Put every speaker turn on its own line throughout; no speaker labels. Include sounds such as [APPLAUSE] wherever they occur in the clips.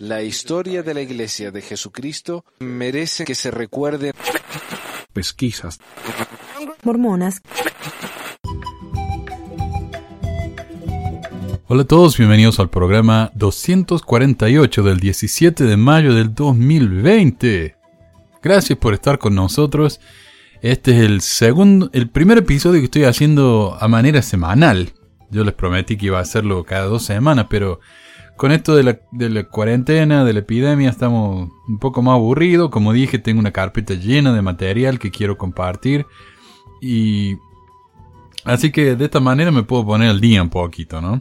La historia de la Iglesia de Jesucristo merece que se recuerde.
Pesquisas.
Mormonas.
Hola a todos, bienvenidos al programa 248 del 17 de mayo del 2020. Gracias por estar con nosotros. Este es el segundo, el primer episodio que estoy haciendo a manera semanal. Yo les prometí que iba a hacerlo cada dos semanas, pero con esto de la, de la cuarentena, de la epidemia, estamos un poco más aburridos. Como dije, tengo una carpeta llena de material que quiero compartir. Y así que de esta manera me puedo poner al día un poquito, ¿no?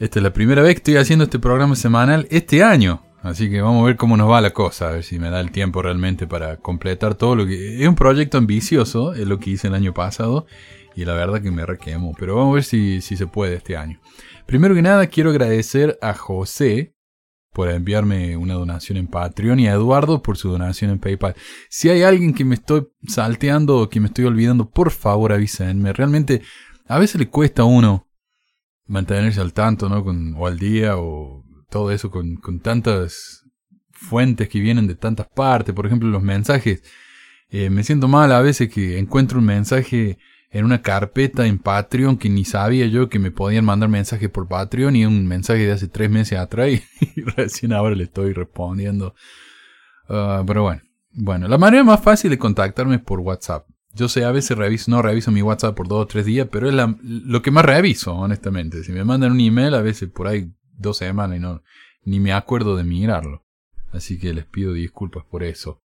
Esta es la primera vez que estoy haciendo este programa semanal este año. Así que vamos a ver cómo nos va la cosa, a ver si me da el tiempo realmente para completar todo lo que... Es un proyecto ambicioso, es lo que hice el año pasado, y la verdad que me requemo, pero vamos a ver si, si se puede este año. Primero que nada quiero agradecer a José por enviarme una donación en Patreon y a Eduardo por su donación en PayPal. Si hay alguien que me estoy salteando o que me estoy olvidando, por favor avísenme. Realmente a veces le cuesta a uno mantenerse al tanto, ¿no? Con, o al día o todo eso con, tantas fuentes que vienen de tantas partes. Por ejemplo, los mensajes. Eh, me siento mal a veces que encuentro un mensaje en una carpeta en Patreon que ni sabía yo que me podían mandar mensajes por Patreon y un mensaje de hace tres meses atrás [LAUGHS] y, recién ahora le estoy respondiendo. Ah, pero bueno, bueno, la manera más fácil de contactarme es por WhatsApp. Yo sé, a veces reviso, no reviso mi WhatsApp por dos o tres días, pero es lo que más reviso, honestamente. Si me mandan un email, a veces por ahí dos semanas y no, ni me acuerdo de mirarlo. Así que les pido disculpas por eso.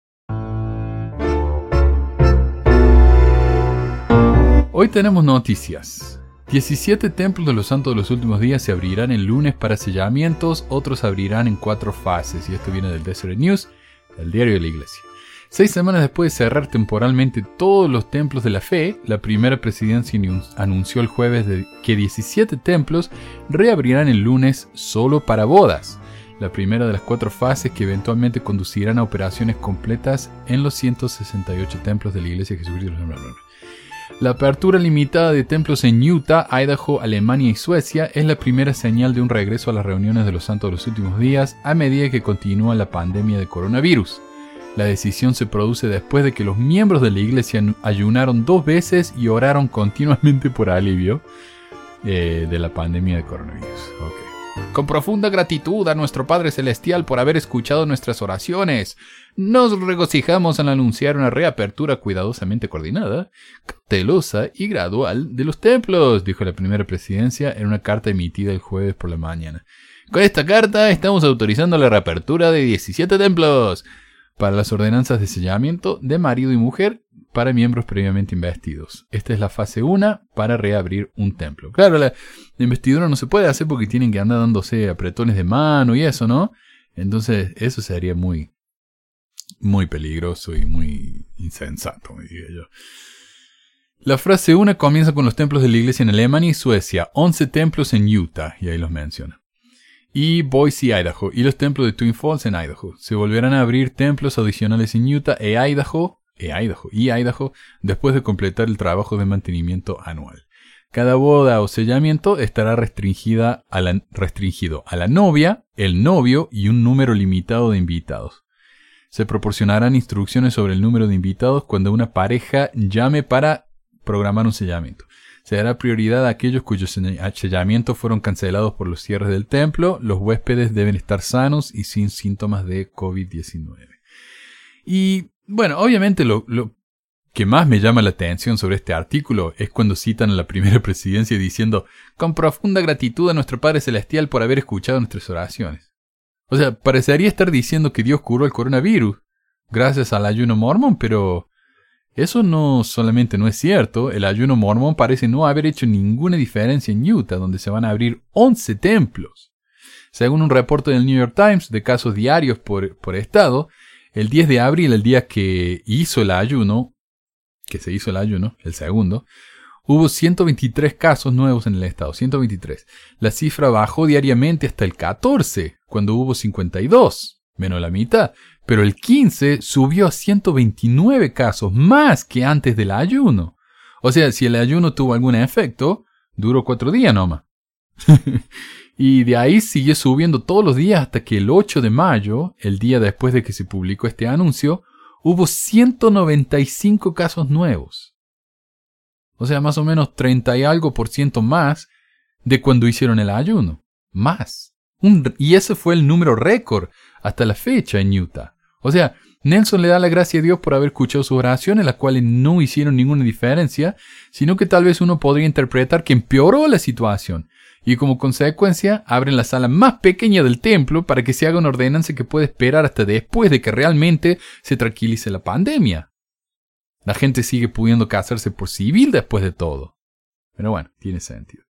Hoy tenemos noticias. 17 templos de los santos de los últimos días se abrirán el lunes para sellamientos, otros abrirán en cuatro fases, y esto viene del Desert News, el diario de la iglesia. Seis semanas después de cerrar temporalmente todos los templos de la fe, la primera presidencia anunció el jueves que 17 templos reabrirán el lunes solo para bodas, la primera de las cuatro fases que eventualmente conducirán a operaciones completas en los 168 templos de la Iglesia de Jesucristo. La apertura limitada de templos en Utah, Idaho, Alemania y Suecia es la primera señal de un regreso a las reuniones de los santos de los últimos días a medida que continúa la pandemia de coronavirus. La decisión se produce después de que los miembros de la iglesia ayunaron dos veces y oraron continuamente por alivio eh, de la pandemia de coronavirus. Con profunda gratitud a nuestro Padre Celestial por haber escuchado nuestras oraciones, nos regocijamos al anunciar una reapertura cuidadosamente coordinada, cautelosa y gradual de los templos, dijo la primera presidencia en una carta emitida el jueves por la mañana. Con esta carta estamos autorizando la reapertura de 17 templos para las ordenanzas de sellamiento de marido y mujer para miembros previamente investidos. Esta es la fase 1 para reabrir un templo. Claro, la, investidura no se puede hacer porque tienen que andar dándose apretones de mano y eso, ¿no? Entonces, eso sería muy, muy peligroso y muy insensato, me diría yo. La frase 1 comienza con los templos de la iglesia en Alemania y Suecia, 11 templos en Utah, y ahí los menciona y Boise, Idaho, y los templos de Twin Falls en Idaho. Se volverán a abrir templos adicionales en Utah e Idaho, e Idaho y Idaho después de completar el trabajo de mantenimiento anual. Cada boda o sellamiento estará restringida a la, restringido a la novia, el novio y un número limitado de invitados. Se proporcionarán instrucciones sobre el número de invitados cuando una pareja llame para programar un sellamiento. Se dará prioridad a aquellos cuyos sellamientos fueron cancelados por los cierres del templo. Los huéspedes deben estar sanos y sin síntomas de COVID-19. Y bueno, obviamente lo, que más me llama la atención sobre este artículo es cuando citan a la primera [LAUGHS] presidencia diciendo con profunda gratitud a nuestro Padre Celestial por haber escuchado nuestras oraciones. O sea, parecería estar diciendo que Dios curó el coronavirus gracias al ayuno mormón, pero eso no solamente no es cierto, el ayuno mormón parece no haber hecho ninguna diferencia en Utah, donde se van a abrir 11 templos. Según un reporte del New York Times de casos diarios por, por estado, el 10 de abril, el día que hizo el ayuno, que se hizo el ayuno, el segundo, hubo 123 casos nuevos en el estado, 123. La cifra bajó diariamente hasta el 14, cuando hubo 52, menos la mitad pero el 15 subió a 129 casos, más que antes del ayuno. O sea, si el ayuno tuvo algún efecto, duró cuatro días nomás. [LAUGHS] Y de ahí sigue subiendo todos los días hasta que el 8 de mayo, el día después de que se publicó este anuncio, hubo 195 casos nuevos. O sea, más o menos 30 y algo por ciento más de cuando hicieron el ayuno. Más. y ese fue el número récord hasta la fecha en Utah. O sea, Nelson le da la gracia a Dios por haber escuchado sus oraciones, las cuales no hicieron ninguna diferencia, sino que tal vez uno podría interpretar que empeoró la situación y como consecuencia abren la sala más pequeña del templo para que se haga una ordenanza que puede esperar hasta después de que realmente se tranquilice la pandemia. La gente sigue pudiendo casarse por civil después de todo. Pero bueno, tiene sentido.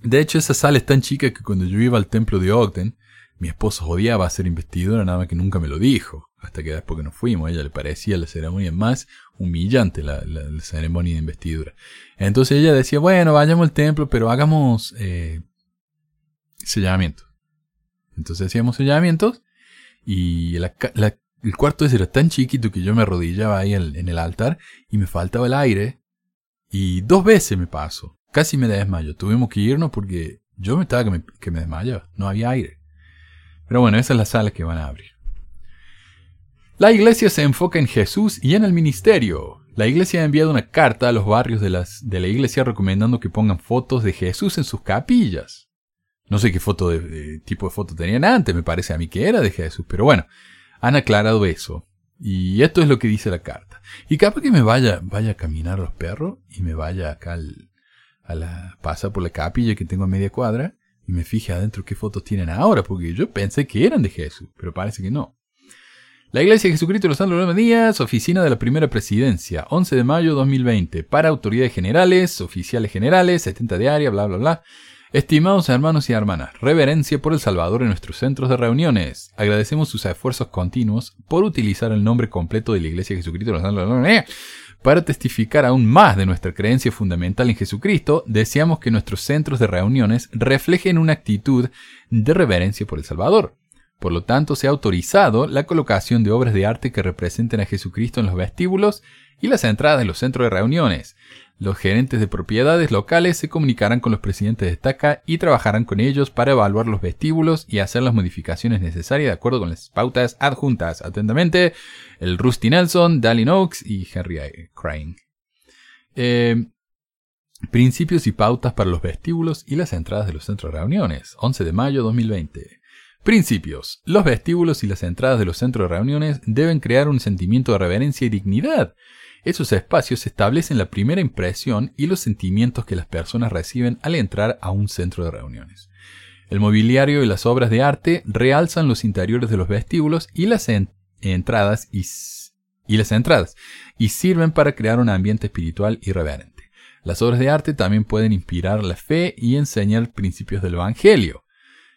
De hecho, esa sala es tan chica que cuando yo iba al templo de Ogden, mi esposo odiaba ser investidora, nada más que nunca me lo dijo. Hasta que después que nos fuimos, a ella le parecía la ceremonia más humillante, la, ceremonia de investidura. Entonces ella decía, bueno, vayamos al templo, pero hagamos eh, sellamiento. Entonces hacíamos sellamientos y el cuarto ese era tan chiquito que yo me arrodillaba ahí en el altar y me faltaba el aire. Y dos veces me pasó. Casi me desmayo. Tuvimos que irnos porque yo me estaba que me, que me desmayaba. No había aire. Pero bueno, esa es la sala que van a abrir. La iglesia se enfoca en Jesús y en el ministerio. La iglesia ha enviado una carta a los barrios de, la iglesia recomendando que pongan fotos de Jesús en sus capillas. No sé qué foto de, tipo de foto tenían antes, me parece a mí que era de Jesús, pero bueno, han aclarado eso. Y esto es lo que dice la carta. Y capaz que me vaya, vaya a caminar los perros y me vaya acá a la, pasa por la capilla que tengo a media cuadra y me fije adentro qué fotos tienen ahora, porque yo pensé que eran de Jesús, pero parece que no. La Iglesia de Jesucristo de los Santos de los Días, oficina de la Primera Presidencia, 11 de mayo 2020, para autoridades generales, oficiales generales, 70 de bla, bla, bla. Estimados hermanos y hermanas, reverencia por el Salvador en nuestros centros de reuniones. Agradecemos sus esfuerzos continuos por utilizar el nombre completo de la Iglesia de Jesucristo de los Santos de los Días para testificar aún más de nuestra creencia fundamental en Jesucristo, deseamos que nuestros centros de reuniones reflejen una actitud de reverencia por el Salvador. Por lo tanto, se ha autorizado la colocación de obras de arte que representen a Jesucristo en los vestíbulos y las entradas de los centros de reuniones. Los gerentes de propiedades locales se comunicarán con los presidentes de estaca y trabajarán con ellos para evaluar los vestíbulos y hacer las modificaciones necesarias de acuerdo con las pautas adjuntas. Atentamente, el Rusty Nelson, Dallin Oaks y Henry Crane. Eh, principios y pautas para los vestíbulos y las entradas de los centros de reuniones. 11 de mayo 2020. Principios. Los vestíbulos y las entradas de los centros de reuniones deben crear un sentimiento de reverencia y dignidad esos espacios establecen la primera impresión y los sentimientos que las personas reciben al entrar a un centro de reuniones. El mobiliario y las obras de arte realzan los interiores de los vestíbulos y las entradas y, y las entradas y sirven para crear un ambiente espiritual irreverente. Las obras de arte también pueden inspirar la fe y enseñar principios del Evangelio.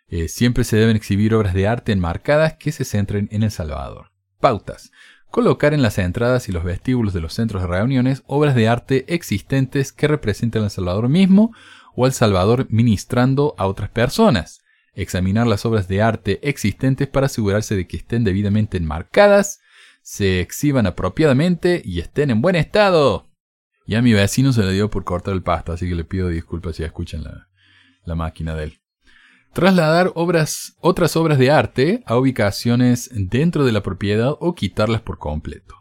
Eh, siempre se deben exhibir obras de arte enmarcadas que se centren en el Salvador. Pautas colocar en las entradas y los vestíbulos de los centros de reuniones obras de arte existentes que representen al Salvador mismo o al Salvador ministrando a otras personas, examinar las obras de arte existentes para asegurarse de que estén debidamente enmarcadas, se exhiban apropiadamente y estén en buen estado. Y a mi vecino se le dio por cortar el pasto, así que le pido disculpas si escuchan la, la máquina de él. Trasladar obras, otras obras de arte a ubicaciones dentro de la propiedad o quitarlas por completo.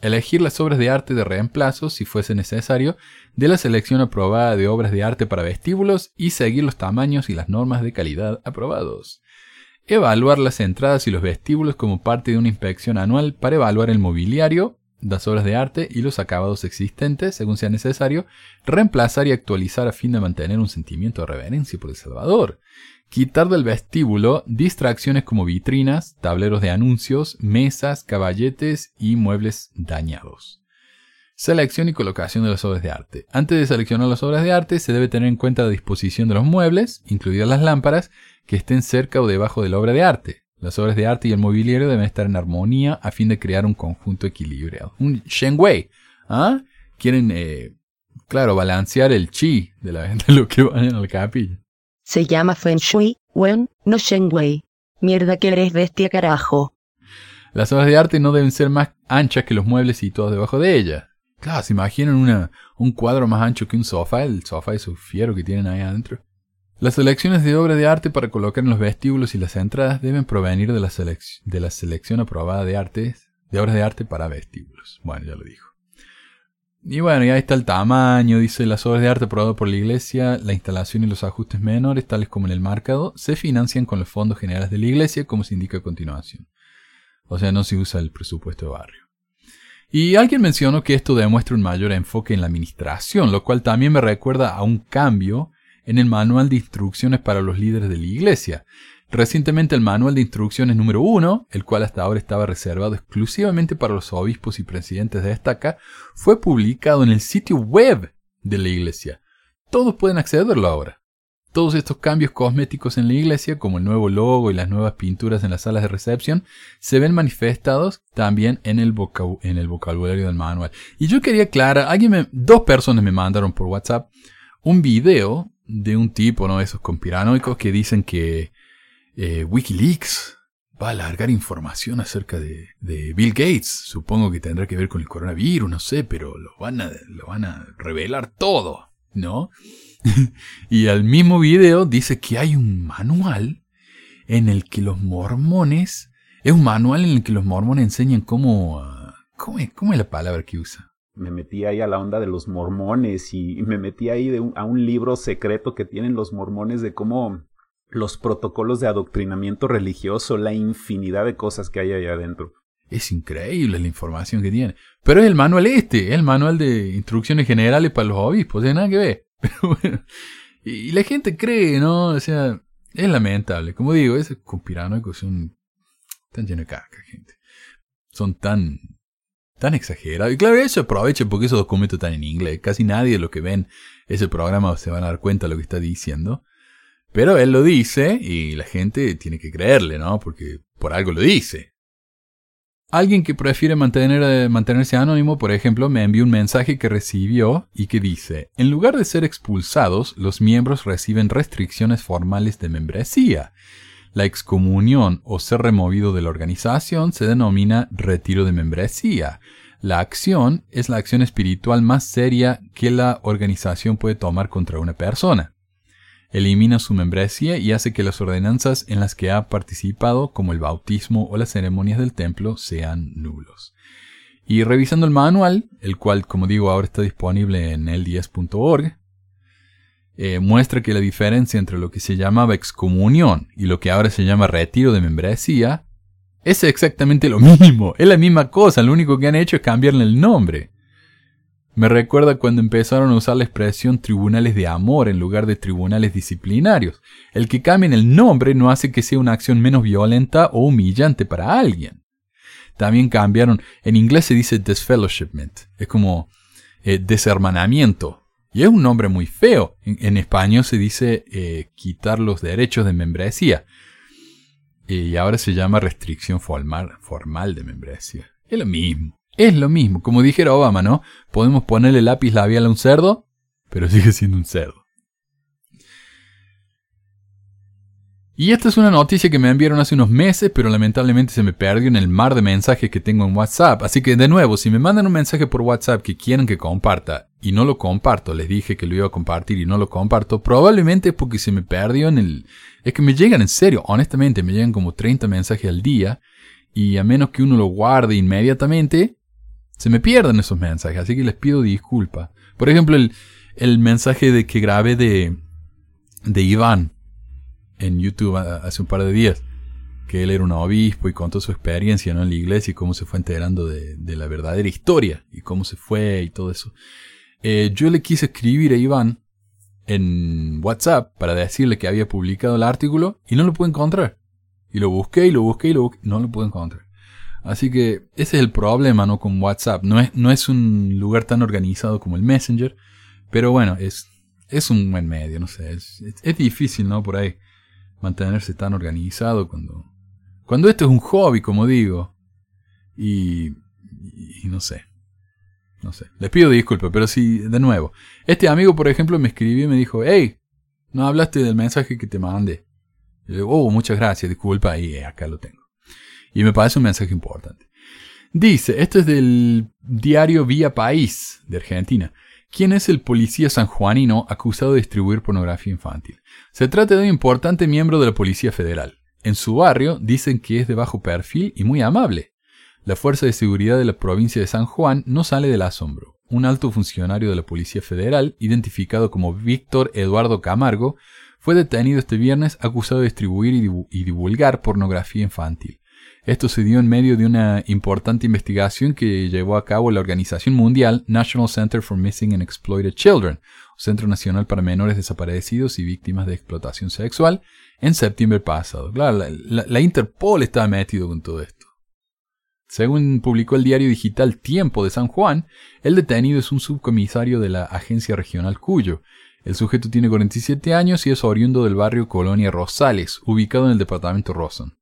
Elegir las obras de arte de reemplazo, si fuese necesario, de la selección aprobada de obras de arte para vestíbulos y seguir los tamaños y las normas de calidad aprobados. Evaluar las entradas y los vestíbulos como parte de una inspección anual para evaluar el mobiliario, las obras de arte y los acabados existentes, según sea necesario, reemplazar y actualizar a fin de mantener un sentimiento de reverencia por El Salvador Quitar del vestíbulo distracciones como vitrinas, tableros de anuncios, mesas, caballetes y muebles dañados. Selección y colocación de las obras de arte. Antes de seleccionar las obras de arte se debe tener en cuenta la disposición de los muebles, incluidas las lámparas, que estén cerca o debajo de la obra de arte. Las obras de arte y el mobiliario deben estar en armonía a fin de crear un conjunto equilibrado. Un Shen Wei. ¿Ah? Quieren, eh, claro, balancear el chi de, la, [LAUGHS] de lo que van en la capilla.
Se llama Feng Shui, Wen, no Shen Wei. Mierda que eres bestia carajo.
Las obras de arte no deben ser más anchas que los muebles y todo debajo de ellas. Claro, se imaginan un cuadro más ancho que un sofá, el sofá es fiero que tienen ahí adentro. Las selecciones de obras de arte para colocar en los vestíbulos y las entradas deben provenir de la, de la selección aprobada de artes, de obras de arte para vestíbulos. Bueno, ya lo dijo. Y bueno, y ahí está el tamaño, dice las obras de arte aprobadas por la iglesia, la instalación y los ajustes menores, tales como en el marcado, se financian con los fondos generales de la iglesia, como se indica a continuación. O sea, no se usa el presupuesto de barrio. Y alguien mencionó que esto demuestra un mayor enfoque en la administración, lo cual también me recuerda a un cambio en el manual de instrucciones para los líderes de la iglesia, Recientemente el manual de instrucciones número 1, el cual hasta ahora estaba reservado exclusivamente para los obispos y presidentes de estaca, fue publicado en el sitio web de la iglesia. Todos pueden accederlo ahora. Todos estos cambios cosméticos en la iglesia, como el nuevo logo y las nuevas pinturas en las salas de recepción, se ven manifestados también en el, en el vocabulario del manual. Y yo quería aclarar, dos personas me mandaron por WhatsApp un video de un tipo, ¿no? Esos conspiranoicos que dicen que eh, Wikileaks va a alargar información acerca de, Bill Gates. Supongo que tendrá que ver con el coronavirus, no sé, pero lo van a, lo van a revelar todo, ¿no? [LAUGHS] y al mismo video dice que hay un manual en el que los mormones, es un manual en el que los mormones enseñan cómo, ah, ¿cómo, es, cómo es la palabra que usa?
me metí ahí a la onda de los mormones y me metí ahí a un libro secreto que tienen los mormones de cómo los protocolos de adoctrinamiento religioso, la infinidad de cosas que hay allá adentro.
Es increíble la información que tiene. Pero es el manual este, el manual de instrucciones generales para los obispos, no nada que ver. [LAUGHS] Pero bueno, y la gente cree, ¿no? O sea, es lamentable. Como digo, es conspiranoicos son tan llenos de caca, gente. Son tan, tan exagerados. Y claro, eso aprovechen porque esos documentos están en inglés. Casi nadie de los que ven ese programa se van a dar cuenta de lo que está diciendo. Pero él lo dice y la gente tiene que creerle, ¿no? Porque por algo lo dice. Alguien que prefiere mantener, eh, mantenerse anónimo, por ejemplo, me envió un mensaje que recibió y que dice, en lugar de ser expulsados, los miembros reciben restricciones formales de membresía. La excomunión o ser removido de la organización se denomina retiro de membresía. La acción es la acción espiritual más seria que la organización puede tomar contra una persona elimina su membresía y hace que las ordenanzas en las que ha participado, como el bautismo o las ceremonias del templo, sean nulos. Y revisando el manual, el cual, como digo, ahora está disponible en el10.org, eh, muestra que la diferencia entre lo que se llamaba excomunión y lo que ahora se llama retiro de membresía es exactamente lo [LAUGHS] mismo, es la misma cosa, lo único que han hecho es cambiarle el nombre. Me recuerda cuando empezaron a usar la expresión tribunales de amor en lugar de tribunales disciplinarios. El que cambien el nombre no hace que sea una acción menos violenta o humillante para alguien. También cambiaron, en inglés se dice disfellowshipment, es como eh, deshermanamiento. Y es un nombre muy feo. En, español se dice eh, quitar los derechos de membresía. y ahora se llama restricción formal, formal de membresía. Es lo mismo. Es lo mismo, como dijera Obama, ¿no? Podemos ponerle lápiz labial a un cerdo, pero sigue siendo un cerdo. Y esta es una noticia que me enviaron hace unos meses, pero lamentablemente se me perdió en el mar de mensajes que tengo en WhatsApp. Así que de nuevo, si me mandan un mensaje por WhatsApp que quieren que comparta y no lo comparto, les dije que lo iba a compartir y no lo comparto, probablemente es porque se me perdió en el... Es que me llegan en serio, honestamente, me llegan como 30 mensajes al día y a menos que uno lo guarde inmediatamente, se me pierden esos mensajes, así que les pido disculpas. Por ejemplo, el, el mensaje de que grabé de, de Iván en YouTube hace un par de días, que él era un obispo y contó su experiencia en la iglesia y cómo se fue enterando de, de la verdadera historia y cómo se fue y todo eso. Eh, yo le quise escribir a Iván en WhatsApp para decirle que había publicado el artículo y no lo pude encontrar. Y lo busqué y lo busqué y lo busqué, no lo pude encontrar. Así que ese es el problema, ¿no? Con WhatsApp. No es, no es un lugar tan organizado como el Messenger. Pero bueno, es, es un buen medio, no sé. Es, es, difícil, ¿no? Por ahí mantenerse tan organizado cuando, cuando esto es un hobby, como digo. Y, no sé. No sé. Les pido disculpas, pero sí, de nuevo. Este amigo, por ejemplo, me escribió y me dijo, hey, no hablaste del mensaje que te mandé. Y digo, oh, muchas gracias, disculpa, y acá lo tengo. Y me parece un mensaje importante. Dice, esto es del diario Vía País de Argentina. ¿Quién es el policía sanjuanino acusado de distribuir pornografía infantil? Se trata de un importante miembro de la Policía Federal. En su barrio dicen que es de bajo perfil y muy amable. La Fuerza de Seguridad de la provincia de San Juan no sale del asombro. Un alto funcionario de la Policía Federal, identificado como Víctor Eduardo Camargo, fue detenido este viernes acusado de distribuir y divulgar pornografía infantil. Esto se dio en medio de una importante investigación que llevó a cabo la Organización Mundial National Center for Missing and Exploited Children, Centro Nacional para Menores Desaparecidos y Víctimas de Explotación Sexual, en septiembre pasado. Claro, la, Interpol estaba metido con todo esto. Según publicó el diario digital Tiempo de San Juan, el detenido es un subcomisario de la Agencia Regional Cuyo. El sujeto tiene 47 años y es oriundo del barrio Colonia Rosales, ubicado en el departamento Rawson.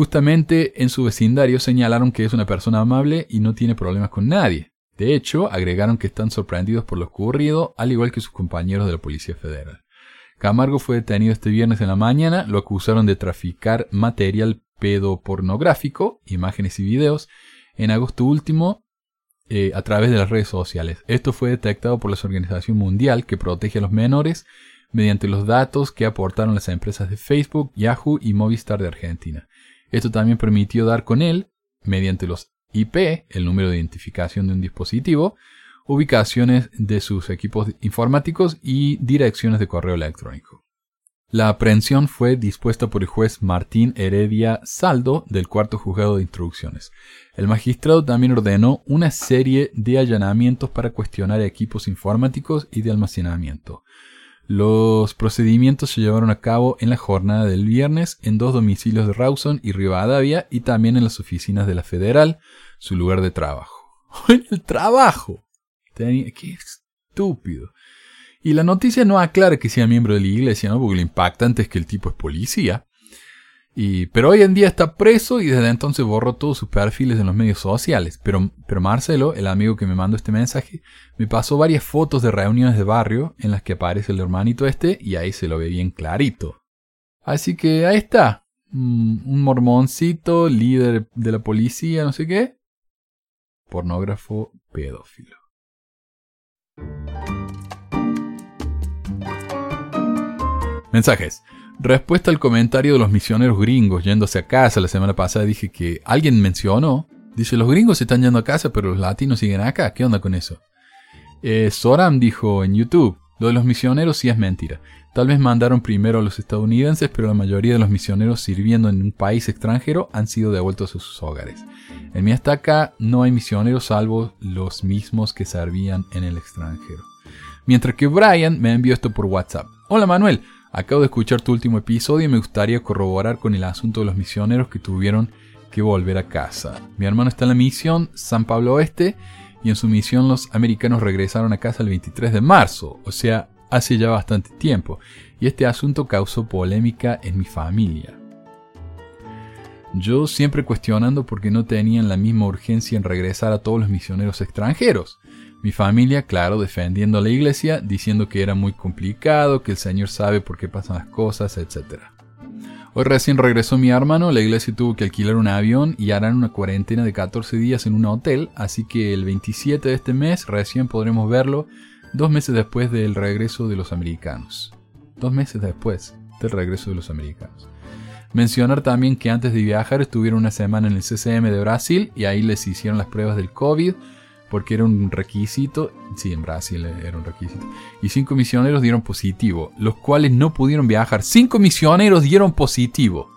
Justamente en su vecindario señalaron que es una persona amable y no tiene problemas con nadie. De hecho, agregaron que están sorprendidos por lo ocurrido, al igual que sus compañeros de la Policía Federal. Camargo fue detenido este viernes en la mañana, lo acusaron de traficar material pedopornográfico, imágenes y videos, en agosto último eh, a través de las redes sociales. Esto fue detectado por la Organización Mundial que protege a los menores mediante los datos que aportaron las empresas de Facebook, Yahoo y Movistar de Argentina. Esto también permitió dar con él, mediante los IP, el número de identificación de un dispositivo, ubicaciones de sus equipos informáticos y direcciones de correo electrónico. La aprehensión fue dispuesta por el juez Martín Heredia Saldo del cuarto juzgado de instrucciones. El magistrado también ordenó una serie de allanamientos para cuestionar equipos informáticos y de almacenamiento. Los procedimientos se llevaron a cabo en la jornada del viernes en dos domicilios de Rawson y Rivadavia y también en las oficinas de la Federal, su lugar de trabajo. [LAUGHS] ¡En el trabajo! ¡Qué estúpido! Y la noticia no aclara que sea miembro de la iglesia, ¿no? Porque lo impactante es que el tipo es policía. Pero hoy en día está preso y desde entonces borró todos sus perfiles en los medios sociales. Pero, pero Marcelo, el amigo que me mandó este mensaje, me pasó varias fotos de reuniones de barrio en las que aparece el hermanito este y ahí se lo ve bien clarito. Así que ahí está. Mm, un mormoncito, líder de la policía, no sé qué. Pornógrafo pedófilo. Mensajes. Respuesta al comentario de los misioneros gringos yéndose a casa la semana pasada, dije que alguien mencionó, dice, los gringos se están yendo a casa, pero los latinos siguen acá, ¿qué onda con eso? Eh, Soram dijo en YouTube, lo de los misioneros sí es mentira. Tal vez mandaron primero a los estadounidenses, pero la mayoría de los misioneros sirviendo en un país extranjero han sido devueltos a sus hogares. En mi estaca no hay misioneros salvo los mismos que servían en el extranjero. Mientras que Brian me envió esto por WhatsApp. Hola Manuel, Acabo de escuchar tu último episodio y me gustaría corroborar con el asunto de los misioneros que tuvieron que volver a casa. Mi hermano está en la misión San Pablo Oeste y en su misión los americanos regresaron a casa el 23 de marzo, o sea, hace ya bastante tiempo, y este asunto causó polémica en mi familia. Yo siempre cuestionando por qué no tenían la misma urgencia en regresar a todos los misioneros extranjeros. Mi familia, claro, defendiendo a la iglesia, diciendo que era muy complicado, que el Señor sabe por qué pasan las cosas, etc. Hoy recién regresó mi hermano, la iglesia tuvo que alquilar un avión y harán una cuarentena de 14 días en un hotel, así que el 27 de este mes recién podremos verlo, dos meses después del regreso de los americanos. Dos meses después del regreso de los americanos. Mencionar también que antes de viajar estuvieron una semana en el CCM de Brasil y ahí les hicieron las pruebas del COVID porque era un requisito, sí, en Brasil era un requisito, y cinco misioneros dieron positivo, los cuales no pudieron viajar. Cinco misioneros dieron positivo.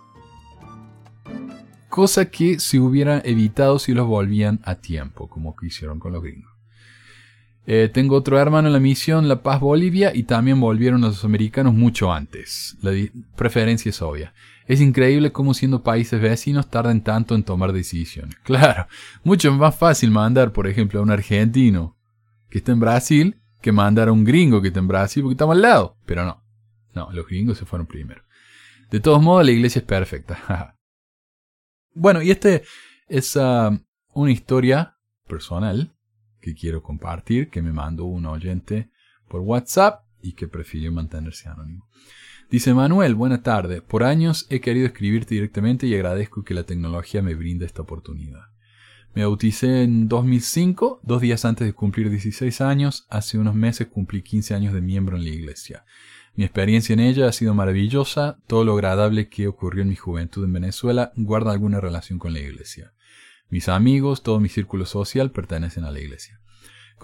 Cosa que se hubiera evitado si los volvían a tiempo, como que hicieron con los gringos. Eh, tengo otro hermano en la misión La Paz Bolivia y también volvieron los americanos mucho antes. La preferencia es obvia. Es increíble cómo siendo países vecinos tardan tanto en tomar decisiones. [LAUGHS] Claro, mucho más fácil mandar, por ejemplo, a un argentino que está en Brasil que mandar a un gringo que está en Brasil porque estamos al lado. Pero no, no, los gringos se fueron primero. De todos modos, la iglesia es perfecta. [LAUGHS] bueno, y este es ah, una historia personal que quiero compartir, que me mandó un oyente por WhatsApp y que prefirió mantenerse anónimo. Dice Manuel, buena tarde. Por años he querido escribirte directamente y agradezco que la tecnología me brinda esta oportunidad. Me bauticé en 2005, dos días antes de cumplir 16 años. Hace unos meses cumplí 15 años de miembro en la iglesia. Mi experiencia en ella ha sido maravillosa. Todo lo agradable que ocurrió en mi juventud en Venezuela guarda alguna relación con la iglesia. Mis amigos, todo mi círculo social pertenecen a la iglesia.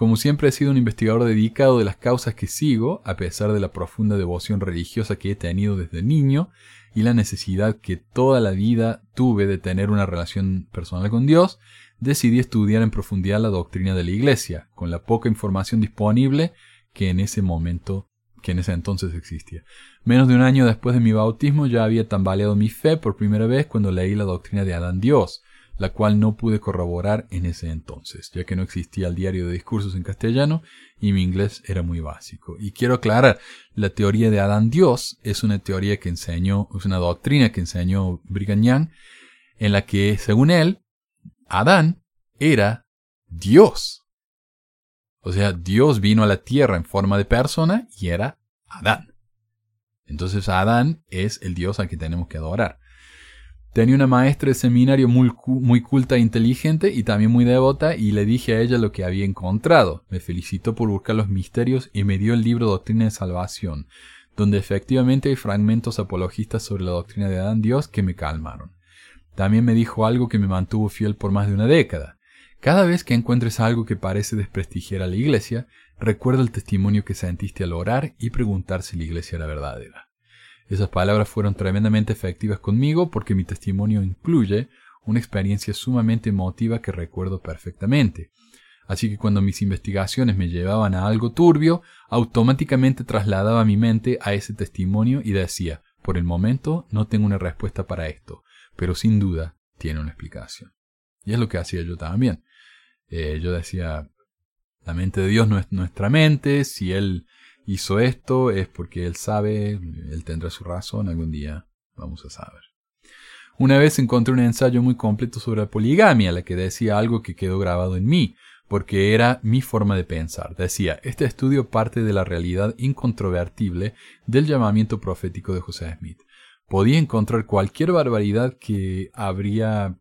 Como siempre he sido un investigador dedicado de las causas que sigo, a pesar de la profunda devoción religiosa que he tenido desde niño y la necesidad que toda la vida tuve de tener una relación personal con Dios, decidí estudiar en profundidad la doctrina de la Iglesia, con la poca información disponible que en ese momento, que en ese entonces existía. Menos de un año después de mi bautismo ya había tambaleado mi fe por primera vez cuando leí la doctrina de Adán Dios, la cual no pude corroborar en ese entonces, ya que no existía el diario de discursos en castellano y mi inglés era muy básico. Y quiero aclarar, la teoría de Adán Dios es una teoría que enseñó, es una doctrina que enseñó Brigham en la que, según él, Adán era Dios. O sea, Dios vino a la tierra en forma de persona y era Adán. Entonces Adán es el Dios al que tenemos que adorar. Tenía una maestra de seminario muy, muy, culta e inteligente y también muy devota y le dije a ella lo que había encontrado. Me felicitó por buscar los misterios y me dio el libro Doctrina de Salvación, donde efectivamente hay fragmentos apologistas sobre la doctrina de Adán Dios que me calmaron. También me dijo algo que me mantuvo fiel por más de una década. Cada vez que encuentres algo que parece desprestigiar a la iglesia, recuerda el testimonio que sentiste al orar y preguntar si la iglesia era verdadera. Esas palabras fueron tremendamente efectivas conmigo porque mi testimonio incluye una experiencia sumamente emotiva que recuerdo perfectamente. Así que cuando mis investigaciones me llevaban a algo turbio, automáticamente trasladaba mi mente a ese testimonio y decía, por el momento no tengo una respuesta para esto, pero sin duda tiene una explicación. Y es lo que hacía yo también. Eh, yo decía, la mente de Dios no es nuestra mente, si Él hizo esto es porque Él sabe, Él tendrá su razón, algún día vamos a saber. Una vez encontré un ensayo muy completo sobre la poligamia, la que decía algo que quedó grabado en mí, porque era mi forma de pensar. Decía, este estudio parte de la realidad incontrovertible del llamamiento profético de José Smith podía encontrar cualquier barbaridad que habría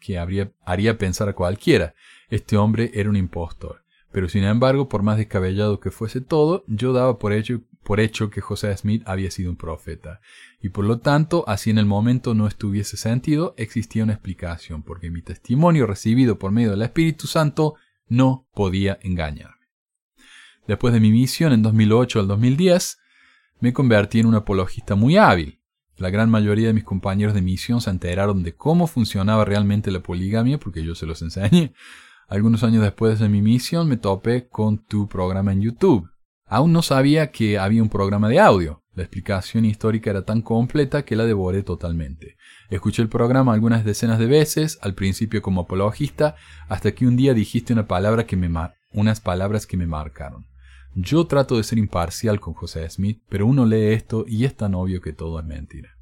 que habría, haría pensar a cualquiera. Este hombre era un impostor. Pero sin embargo, por más descabellado que fuese todo, yo daba por hecho, por hecho que José Smith había sido un profeta. Y por lo tanto, así en el momento no estuviese sentido, existía una explicación, porque mi testimonio recibido por medio del Espíritu Santo no podía engañarme. Después de mi misión en 2008 al 2010, me convertí en un apologista muy hábil. La gran mayoría de mis compañeros de misión se enteraron de cómo funcionaba realmente la poligamia porque yo se los enseñé. Algunos años después de mi misión me topé con tu programa en YouTube. Aún no sabía que había un programa de audio. La explicación histórica era tan completa que la devoré totalmente. Escuché el programa algunas decenas de veces, al principio como apologista, hasta que un día dijiste una palabra que me unas palabras que me marcaron. Yo trato de ser imparcial con José Smith, pero uno lee esto y es tan obvio que todo es mentira.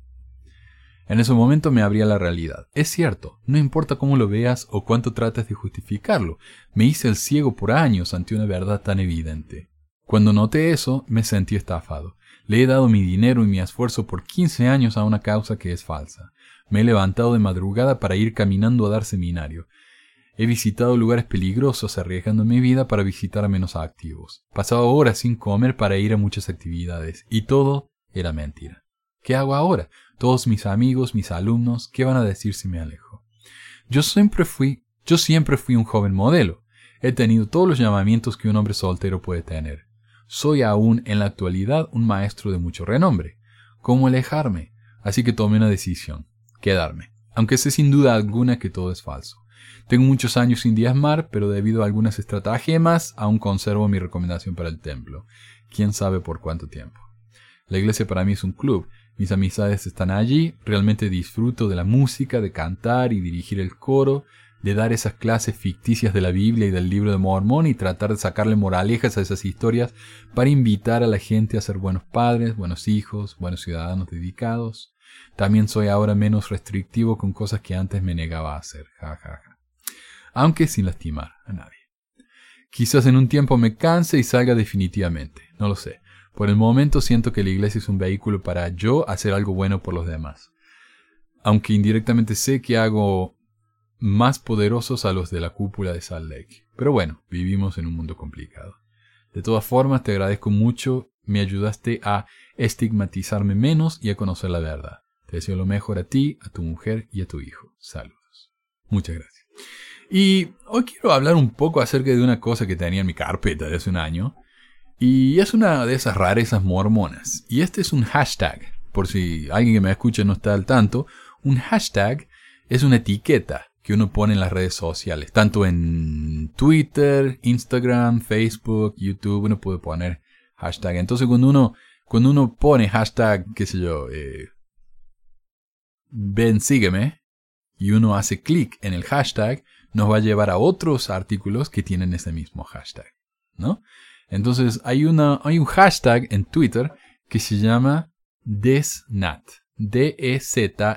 En ese momento me abría la realidad. Es cierto, no importa cómo lo veas o cuánto trates de justificarlo, me hice el ciego por años ante una verdad tan evidente. Cuando noté eso, me sentí estafado. Le he dado mi dinero y mi esfuerzo por 15 años a una causa que es falsa. Me he levantado de madrugada para ir caminando a dar seminario. He visitado lugares peligrosos arriesgando mi vida para visitar a menos activos. Pasaba horas sin comer para ir a muchas actividades. Y todo era mentira. ¿Qué hago ahora? Todos mis amigos, mis alumnos, ¿qué van a decir si me alejo? Yo siempre fui, yo siempre fui un joven modelo. He tenido todos los llamamientos que un hombre soltero puede tener. Soy aún en la actualidad un maestro de mucho renombre. ¿Cómo alejarme? Así que tomé una decisión. Quedarme. Aunque sé sin duda alguna que todo es falso. Tengo muchos años sin diezmar, pero debido a algunas estratagemas aún conservo mi recomendación para el templo. Quién sabe por cuánto tiempo. La iglesia para mí es un club. Mis amistades están allí. Realmente disfruto de la música, de cantar y dirigir el coro, de dar esas clases ficticias de la Biblia y del libro de Mormón y tratar de sacarle moralejas a esas historias para invitar a la gente a ser buenos padres, buenos hijos, buenos ciudadanos dedicados. También soy ahora menos restrictivo con cosas que antes me negaba a hacer. Ja, ja, ja aunque sin lastimar a nadie. Quizás en un tiempo me canse y salga definitivamente, no lo sé. Por el momento siento que la iglesia es un vehículo para yo hacer algo bueno por los demás. Aunque indirectamente sé que hago más poderosos a los de la cúpula de Salt Lake. Pero bueno, vivimos en un mundo complicado. De todas formas, te agradezco mucho, me ayudaste a estigmatizarme menos y a conocer la verdad. Te deseo lo mejor a ti, a tu mujer y a tu hijo. Saludos. Muchas gracias. Y hoy quiero hablar un poco acerca de una cosa que tenía en mi carpeta de hace un año. Y es una de esas rarezas mormonas. Y este es un hashtag. Por si alguien que me escucha no está al tanto, un hashtag es una etiqueta que uno pone en las redes sociales. Tanto en Twitter, Instagram, Facebook, YouTube, uno puede poner hashtag. Entonces cuando uno, cuando uno pone hashtag, qué sé yo, eh, ven, sígueme, y uno hace clic en el hashtag, nos va a llevar a otros artículos que tienen ese mismo hashtag, ¿no? Entonces hay, una, hay un hashtag en Twitter que se llama DESNAT, D-E-Z-N-A-T.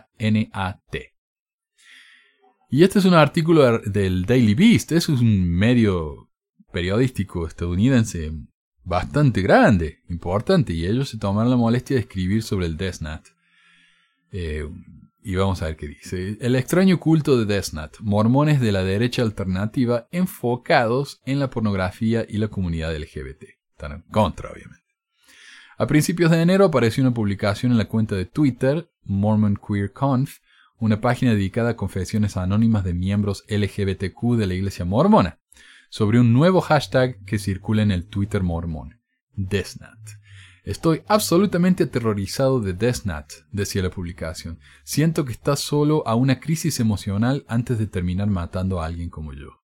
Y este es un artículo del Daily Beast, es un medio periodístico estadounidense bastante grande, importante, y ellos se tomaron la molestia de escribir sobre el DESNAT. Eh, y vamos a ver qué dice. El extraño culto de Desnat, mormones de la derecha alternativa enfocados en la pornografía y la comunidad LGBT. Están en contra, obviamente. A principios de enero apareció una publicación en la cuenta de Twitter, Mormon Queer Conf, una página dedicada a confesiones anónimas de miembros LGBTQ de la iglesia mormona, sobre un nuevo hashtag que circula en el Twitter mormón, Desnat. Estoy absolutamente aterrorizado de Desnat, decía la publicación. Siento que está solo a una crisis emocional antes de terminar matando a alguien como yo.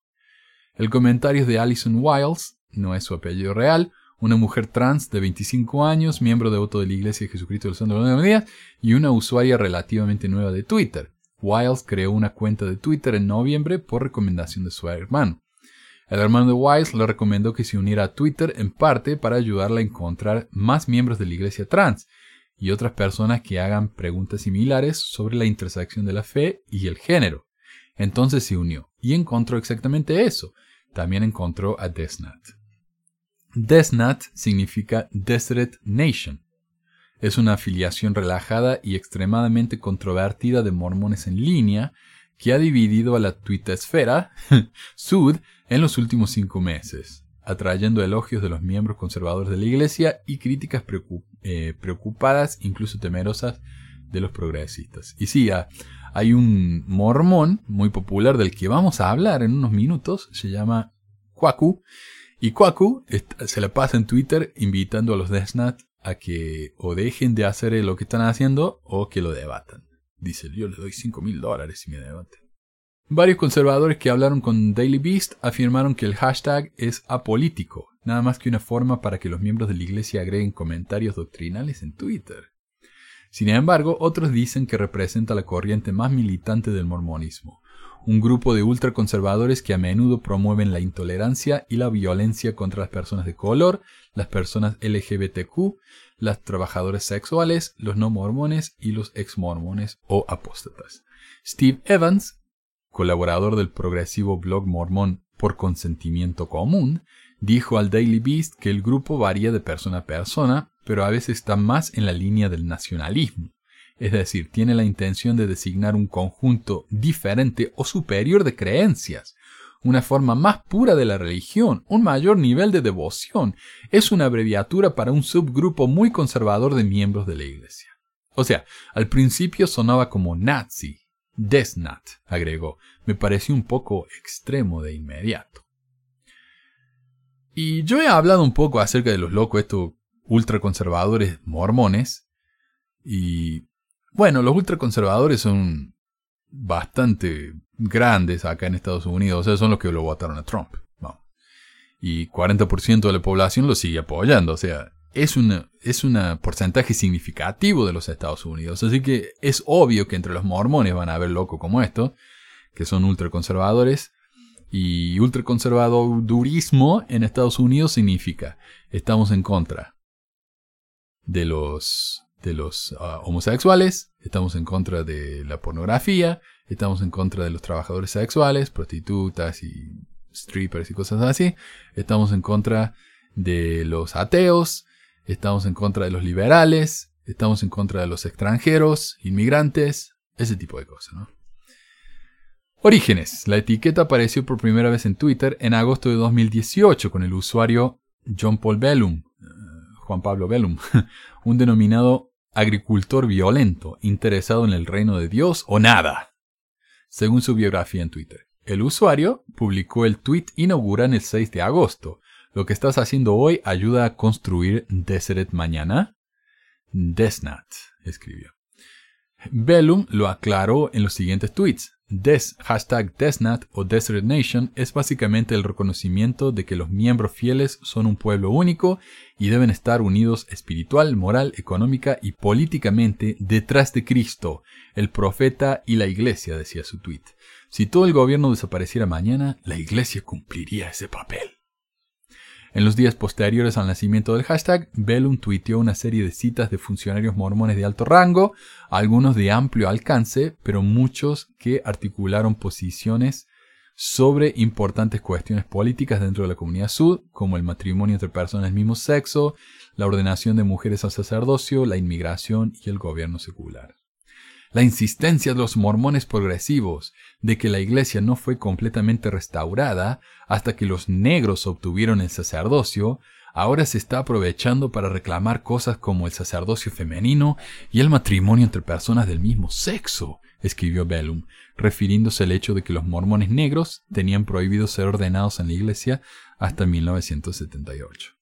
El comentario es de Alison Wiles, no es su apellido real, una mujer trans de 25 años, miembro devoto de la Iglesia de Jesucristo de los Santos de los Días y una usuaria relativamente nueva de Twitter. Wiles creó una cuenta de Twitter en noviembre por recomendación de su hermano. El hermano de Wise le recomendó que se uniera a Twitter en parte para ayudarle a encontrar más miembros de la iglesia trans y otras personas que hagan preguntas similares sobre la intersección de la fe y el género. Entonces se unió y encontró exactamente eso. También encontró a Desnat. Desnat significa Desert Nation. Es una afiliación relajada y extremadamente controvertida de mormones en línea que ha dividido a la esfera [LAUGHS] sud en los últimos cinco meses, atrayendo elogios de los miembros conservadores de la Iglesia y críticas eh, preocupadas, incluso temerosas, de los progresistas. Y sí, hay un mormón muy popular del que vamos a hablar en unos minutos, se llama Kwaku, y Kwaku se la pasa en Twitter invitando a los Desnat a que o dejen de hacer lo que están haciendo o que lo debatan. Dice, yo le doy 5 mil dólares si me debate. Varios conservadores que hablaron con Daily Beast afirmaron que el hashtag es apolítico, nada más que una forma para que los miembros de la iglesia agreguen comentarios doctrinales en Twitter. Sin embargo, otros dicen que representa la corriente más militante del mormonismo, un grupo de ultraconservadores que a menudo promueven la intolerancia y la violencia contra las personas de color, las personas LGBTQ, las trabajadoras sexuales, los no mormones y los ex mormones o apóstatas. Steve Evans, colaborador del progresivo blog mormón por consentimiento común, dijo al Daily Beast que el grupo varía de persona a persona, pero a veces está más en la línea del nacionalismo. Es decir, tiene la intención de designar un conjunto diferente o superior de creencias, una forma más pura de la religión, un mayor nivel de devoción. Es una abreviatura para un subgrupo muy conservador de miembros de la Iglesia. O sea, al principio sonaba como nazi, Desnat, agregó, me pareció un poco extremo de inmediato. Y yo he hablado un poco acerca de los locos, estos ultraconservadores mormones. Y bueno, los ultraconservadores son bastante grandes acá en Estados Unidos, o sea, son los que lo votaron a Trump. Y 40% de la población lo sigue apoyando, o sea, es un es un porcentaje significativo de los Estados Unidos. Así que es obvio que entre los mormones van a haber locos como esto, que son ultraconservadores. Y ultraconservadurismo en Estados Unidos significa estamos en contra de los, de los ah, homosexuales, estamos en contra de la pornografía, estamos en contra de los trabajadores sexuales, prostitutas y strippers y cosas así, estamos en contra de los ateos, estamos en contra de los liberales, estamos en contra de los extranjeros, inmigrantes, ese tipo de cosas, ¿no? Orígenes. La etiqueta apareció por primera vez en Twitter en agosto de 2018 con el usuario John Paul Bellum, eh, Juan Pablo Bellum, [LAUGHS] un denominado agricultor violento, interesado en el reino de Dios o nada, según su biografía en Twitter. El usuario publicó el tweet inaugural el 6 de agosto. Lo que estás haciendo hoy ayuda a construir Deseret mañana. Desnat, escribió. Bellum lo aclaró en los siguientes tweets. Des, hashtag Desnat o Desert Nation es básicamente el reconocimiento de que los miembros fieles son un pueblo único y deben estar unidos espiritual, moral, económica y políticamente detrás de Cristo, el profeta y la iglesia, decía su tweet. Si todo el gobierno desapareciera mañana, la iglesia cumpliría ese papel. En los días posteriores al nacimiento del hashtag, Bellum tuiteó una serie de citas de funcionarios mormones de alto rango, algunos de amplio alcance, pero muchos que articularon posiciones sobre importantes cuestiones políticas dentro de la comunidad sud, como el matrimonio entre personas del mismo sexo, la ordenación de mujeres al sacerdocio, la inmigración y el gobierno secular. La insistencia de los mormones progresivos de que la iglesia no fue completamente restaurada hasta que los negros obtuvieron el sacerdocio, ahora se está aprovechando para reclamar cosas como el sacerdocio femenino y el matrimonio entre personas del mismo sexo, escribió Bellum, refiriéndose al hecho de que los mormones negros tenían prohibido ser ordenados en la iglesia hasta 1978.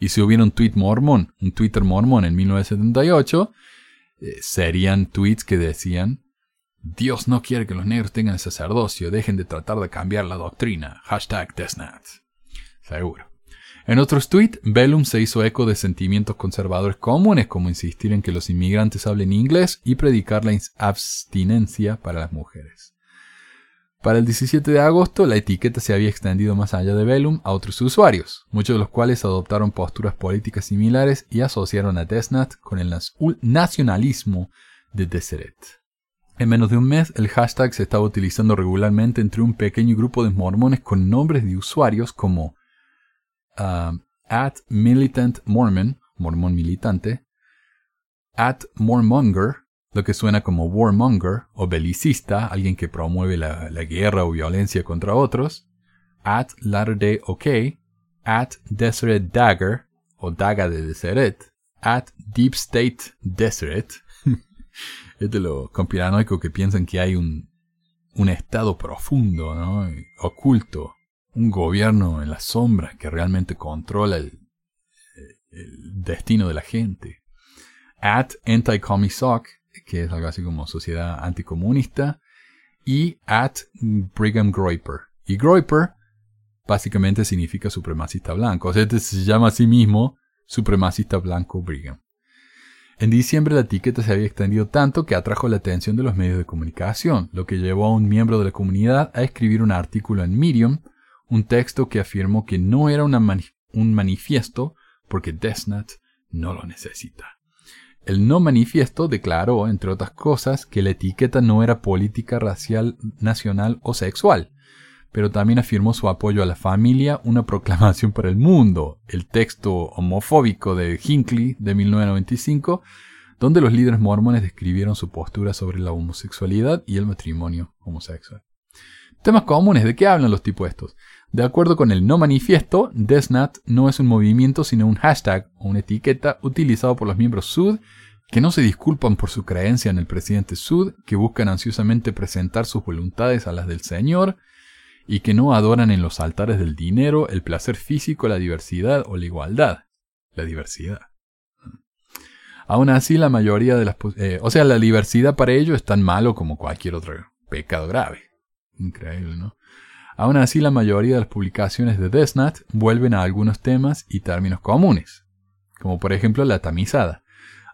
Y si hubiera un tweet mormón, un Twitter mormón en 1978, eh, serían tweets que decían, Dios no quiere que los negros tengan sacerdocio, dejen de tratar de cambiar la doctrina. Hashtag Desnat. Seguro. En otros tweets, Bellum se hizo eco de sentimientos conservadores comunes como insistir en que los inmigrantes hablen inglés y predicar la abstinencia para las mujeres. Para el 17 de agosto, la etiqueta se había extendido más allá de Bellum a otros usuarios, muchos de los cuales adoptaron posturas políticas similares y asociaron a Desnat con el nacionalismo de Deseret. En menos de un mes, el hashtag se estaba utilizando regularmente entre un pequeño grupo de mormones con nombres de usuarios como uh, at militant mormon, mormón militante, at mormonger, lo que suena como warmonger o belicista, alguien que promueve la, guerra o violencia contra otros, at Latter Day OK, at Deseret Dagger o Daga de Deseret, at Deep State Deseret. [LAUGHS] es de lo conspiranoico que piensan que hay un, un estado profundo, ¿no? oculto, un gobierno en las sombras que realmente controla el, el destino de la gente. At Anti-Comisoc, que es algo así como Sociedad Anticomunista, y at Brigham Groiper. Y Groiper básicamente significa supremacista blanco. O sea, este se llama a sí mismo supremacista blanco Brigham. En diciembre la etiqueta se había extendido tanto que atrajo la atención de los medios de comunicación, lo que llevó a un miembro de la comunidad a escribir un artículo en Medium, un texto que afirmó que no era un manifiesto porque Desnat no lo necesita. El no manifiesto declaró, entre otras cosas, que la etiqueta no era política racial, nacional o sexual, pero también afirmó su apoyo a la familia, una [LAUGHS] proclamación para el mundo, el texto homofóbico de Hinckley de 1995, donde los líderes mormones describieron su postura sobre la homosexualidad y el matrimonio homosexual. Temas comunes, ¿de qué hablan los tipos estos? De acuerdo con el no manifiesto, Desnat no es un movimiento sino un hashtag o una etiqueta utilizado por los miembros Sud que no se disculpan por su creencia en el presidente Sud, que buscan ansiosamente presentar sus voluntades a las del Señor y que no adoran en los altares del dinero, el placer físico, la diversidad o la igualdad. La diversidad. Aún así, la mayoría de las... Eh, o sea, la diversidad para ellos es tan malo como cualquier otro pecado grave. Increíble, ¿no? Aún así, la mayoría de las publicaciones de Desnat vuelven a algunos temas y términos comunes, como por ejemplo la tamizada.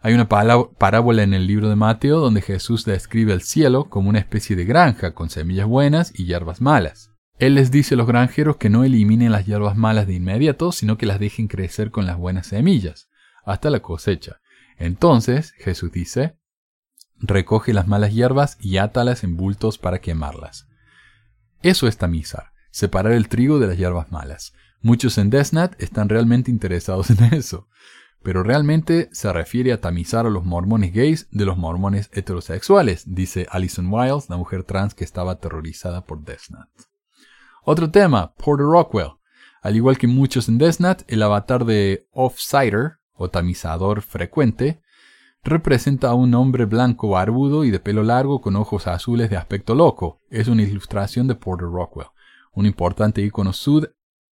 Hay una parábola en el libro de Mateo donde Jesús describe el cielo como una especie de granja con semillas buenas y hierbas malas. Él les dice a los granjeros que no eliminen las hierbas malas de inmediato, sino que las dejen crecer con las buenas semillas, hasta la cosecha. Entonces Jesús dice, recoge las malas hierbas y átalas en bultos para quemarlas. Eso es tamizar, separar el trigo de las hierbas malas. Muchos en Desnat están realmente interesados en [LAUGHS] eso. pero realmente se refiere a tamizar a los mormones gays de los mormones heterosexuales, dice Alison Wiles, la mujer trans que estaba aterrorizada por Desnat. Otro tema, Porter Rockwell. Al igual que muchos en Desnat, el avatar de Off-Sider, o tamizador frecuente, representa a un hombre blanco barbudo y de pelo largo con ojos azules de aspecto loco. Es una ilustración de Porter Rockwell, un importante icono sud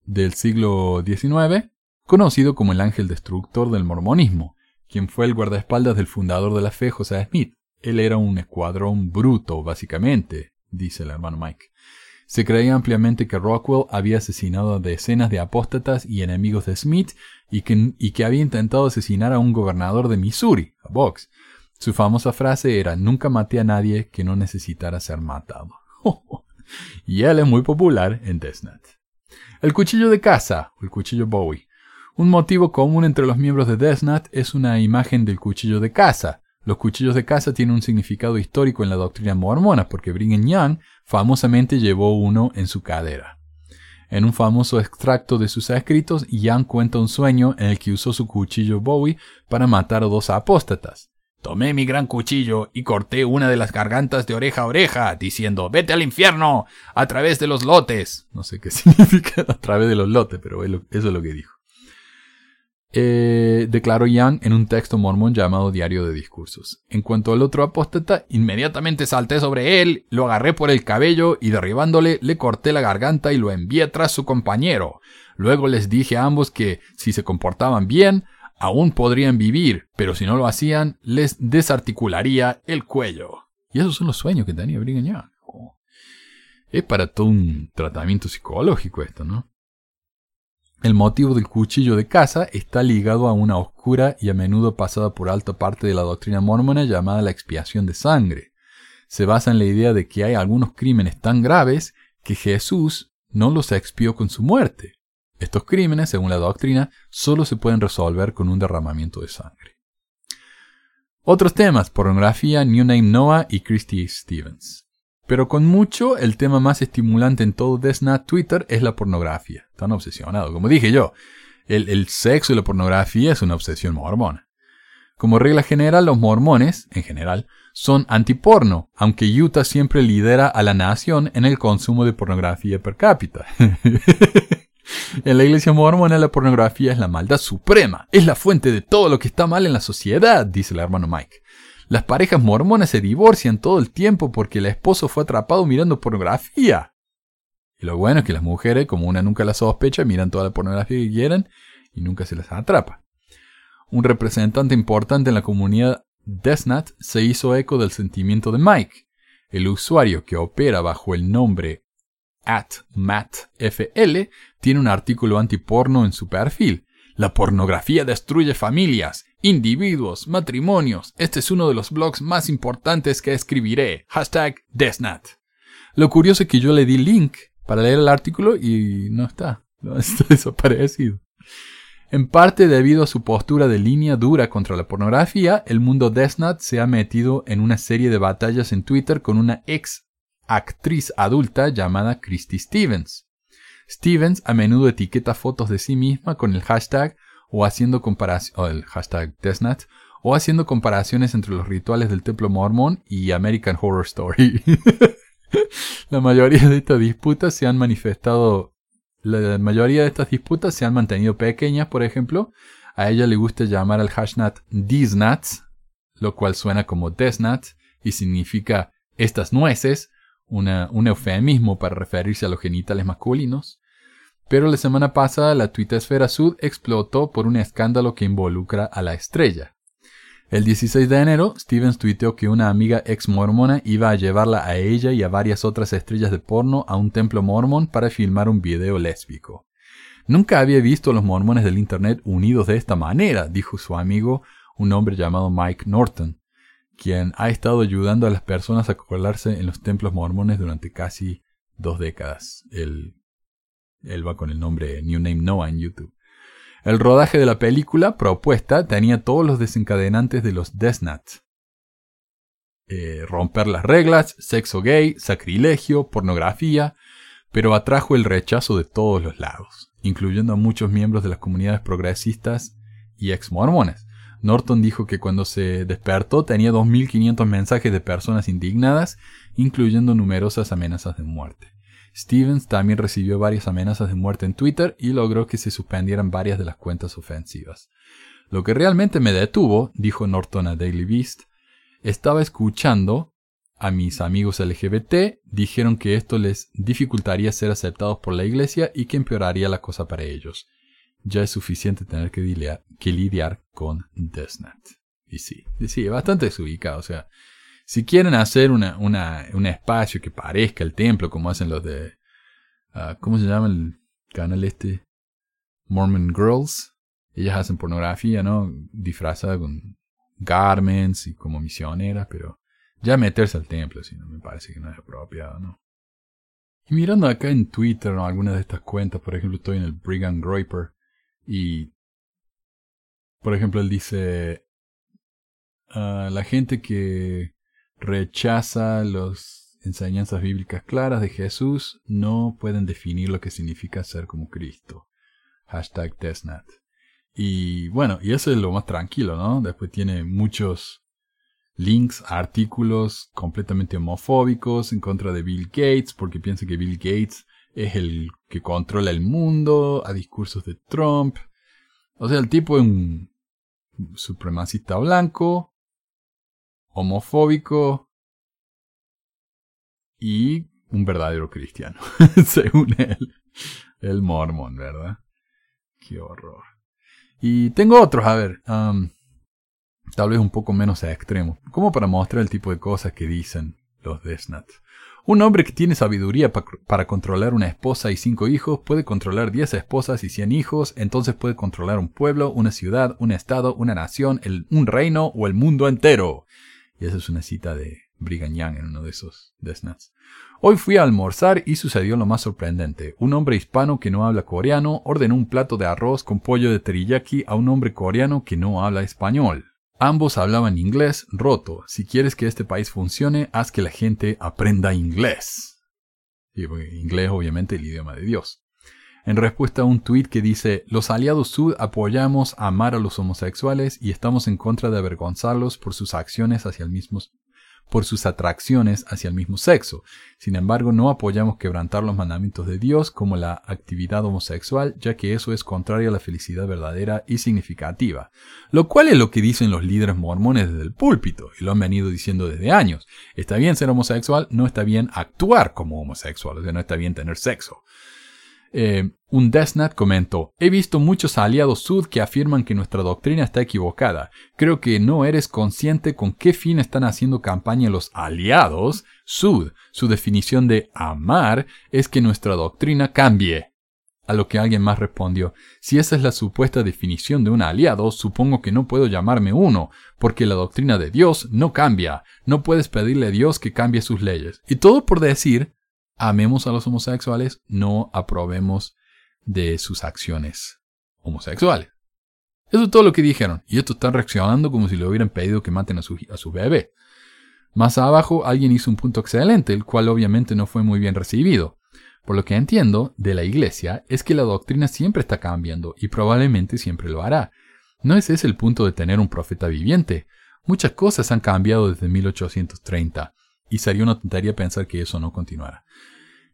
del siglo XIX, conocido como el ángel destructor del mormonismo, quien fue el guardaespaldas del fundador de la fe, José Smith. Él era un escuadrón bruto, básicamente, dice el hermano Mike. Se creía ampliamente que Rockwell había asesinado a decenas de apóstatas y enemigos de Smith y que, había intentado asesinar a un gobernador de Missouri, a Box. Su famosa frase era Nunca maté a nadie que no necesitara ser matado. [LAUGHS] y él es muy popular en Desnat. El cuchillo de caza, el cuchillo Bowie. Un motivo común entre los miembros de Desnat es una imagen del cuchillo de caza, los cuchillos de caza tienen un significado histórico en la doctrina mormona porque Brigham Young famosamente llevó uno en su cadera. En un famoso extracto de sus escritos, Young cuenta un sueño en el que usó su cuchillo Bowie para matar a dos apóstatas. Tomé mi gran cuchillo y corté una de las gargantas de oreja a oreja, diciendo, vete al infierno, a través de los lotes. No sé qué [LAUGHS] significa a través de los lotes, pero eso es lo que dijo eh, declaró Young en un texto mormón llamado Diario de Discursos. En cuanto al otro apóstata, inmediatamente salté sobre él, lo agarré por el cabello y derribándole le corté la garganta y lo envié tras su compañero. Luego les dije a ambos que, si se comportaban bien, aún podrían vivir, pero si no lo hacían, les desarticularía el cuello. Y esos son los sueños que tenía Brigham Young. Oh. Es para todo un tratamiento psicológico esto, ¿no? El motivo del cuchillo de caza está ligado a una oscura y a menudo pasada por alta parte de la doctrina mormona llamada la expiación de sangre. Se basa en la idea de que hay algunos crímenes tan graves que Jesús no los expió con su muerte. Estos crímenes, según la doctrina, solo se pueden resolver con un derramamiento de sangre. Otros temas, pornografía, New Name Noah y Christy Stevens. Pero con mucho, el tema más estimulante en todo Desna Twitter es la pornografía. Tan obsesionado. Como dije yo, el, sexo y la pornografía es una obsesión mormona. Como regla general, los mormones, en general, son antiporno, aunque Utah siempre lidera a la nación en el consumo de pornografía per cápita. [LAUGHS] en la iglesia mormona la pornografía es la maldad suprema, es la fuente de todo lo que está mal en la sociedad, dice el hermano Mike. Las parejas mormonas se divorcian todo el tiempo porque el esposo fue atrapado mirando pornografía. Y lo bueno es que las mujeres, como una nunca la sospecha, miran toda la pornografía que quieran y nunca se las atrapa. Un representante importante en la comunidad Desnat se hizo eco del sentimiento de Mike. El usuario que opera bajo el nombre at MattFL tiene un artículo antiporno en su perfil. La pornografía destruye familias individuos, matrimonios. Este es uno de los blogs más importantes que escribiré. Hashtag Desnat. Lo curioso es que yo le di link para leer el artículo y no está. [LAUGHS] está desaparecido. En parte debido a su postura de línea dura contra la pornografía, el mundo Desnat se ha metido en una serie de batallas en Twitter con una ex actriz adulta llamada Christy Stevens. Stevens a menudo etiqueta fotos de sí misma con el hashtag o haciendo comparaciones, el hashtag o haciendo comparaciones entre los rituales del templo mormón y American Horror Story. [LAUGHS] la mayoría de estas disputas se han manifestado, la mayoría de estas disputas se han mantenido pequeñas, por ejemplo, a ella le gusta llamar al hashtag Disnats, lo cual suena como Desnat y significa estas nueces, un eufemismo para referirse a los genitales masculinos. Pero la semana pasada la Esfera Sud explotó por un escándalo que involucra a la estrella. El 16 de enero, Stevens tuiteó que una amiga ex mormona iba a llevarla a ella y a varias otras estrellas de porno a un templo mormón para filmar un video lésbico. Nunca había visto a los mormones del Internet unidos de esta manera, dijo su amigo, un hombre llamado Mike Norton, quien ha estado ayudando a las personas a colarse en los templos mormones durante casi dos décadas. El él va con el nombre New Name Noah en YouTube. El rodaje de la película propuesta tenía todos los desencadenantes de los Desnat. Eh, romper las reglas, sexo gay, sacrilegio, pornografía, pero atrajo el rechazo de todos los lados, incluyendo a muchos miembros de las comunidades progresistas y ex mormones. Norton dijo que cuando se despertó tenía 2.500 mensajes de personas indignadas, incluyendo numerosas amenazas de muerte. Stevens también recibió varias amenazas de muerte en Twitter y logró que se suspendieran varias de las cuentas ofensivas. Lo que realmente me detuvo, dijo Norton a Daily Beast, estaba escuchando a mis amigos LGBT, dijeron que esto les dificultaría ser aceptados por la iglesia y que empeoraría la cosa para ellos ya es suficiente tener que lidiar, con DeathNet. Y sí, sí, es bastante desubicado. O sea, si quieren hacer una, una, un espacio que parezca el templo, como hacen los de. Ah, ¿Cómo se llama el canal este? Mormon Girls. Ellas hacen pornografía, ¿no? Disfrazada con garments y como misioneras, pero ya meterse al templo, si no me parece que no es apropiado, ¿no? Y mirando acá en Twitter, ¿no? algunas de estas cuentas, por ejemplo, estoy en el Brigham Groiper y, por ejemplo, él dice, ah, la gente que rechaza las enseñanzas bíblicas claras de Jesús no pueden definir lo que significa ser como Cristo. Hashtag. Y bueno, y eso es lo más tranquilo, ¿no? Después tiene muchos links artículos completamente homofóbicos en contra de Bill Gates, porque piensa que Bill Gates es el que controla el mundo, a discursos de Trump. O sea, el tipo es un supremacista blanco, homofóbico y un verdadero cristiano, [LAUGHS] según él. El mormón, ¿verdad? Qué horror. Y tengo otros, a ver, tal vez un poco menos extremos, como para mostrar el tipo de cosas que dicen los Desnat. Un hombre que tiene sabiduría para controlar una esposa y cinco hijos puede controlar diez esposas y cien hijos, entonces puede controlar un pueblo, una ciudad, un estado, una nación, un reino o el mundo entero. Y esa es una cita de Brigham en uno de esos desnats. Hoy fui a almorzar y sucedió lo más sorprendente. Un hombre hispano que no habla coreano ordenó un plato de arroz con pollo de teriyaki a un hombre coreano que no habla español. Ambos hablaban inglés roto. Si quieres que este país funcione, haz que la gente aprenda inglés. Y inglés, obviamente, el idioma de Dios. En respuesta a un tuit que dice, los aliados sud apoyamos amar a los homosexuales y estamos en contra de avergonzarlos por sus acciones hacia el mismo por sus atracciones hacia el mismo sexo. Sin embargo, no apoyamos quebrantar los mandamientos de Dios como la actividad homosexual, ya que eso es contrario a la felicidad verdadera y significativa. Lo cual es lo que dicen los líderes mormones desde el púlpito, y lo han venido diciendo desde años. Está bien ser homosexual, no está bien actuar como homosexual, o sea, no está bien tener sexo. Eh, un Desnat comentó, he visto muchos aliados Sud que afirman que nuestra doctrina está equivocada. Creo que no eres consciente con qué fin están haciendo campaña los aliados Sud. Su definición de amar es que nuestra doctrina cambie. A lo que alguien más respondió, si esa es la supuesta definición de un aliado, supongo que no puedo llamarme uno, porque la doctrina de Dios no cambia. No puedes pedirle a Dios que cambie sus leyes. Y todo por decir amemos a los homosexuales, no aprobemos de sus acciones homosexuales. Eso es todo lo que dijeron. Y estos están reaccionando como si le hubieran pedido que maten a su, a su bebé. Más abajo alguien hizo un punto excelente, el cual obviamente no fue muy bien recibido. Por lo que entiendo de la iglesia es que la doctrina siempre está cambiando y probablemente siempre lo hará. No ese es el punto de tener un profeta viviente. Muchas cosas han cambiado desde 1830 y sería una tontería pensar que eso no continuará.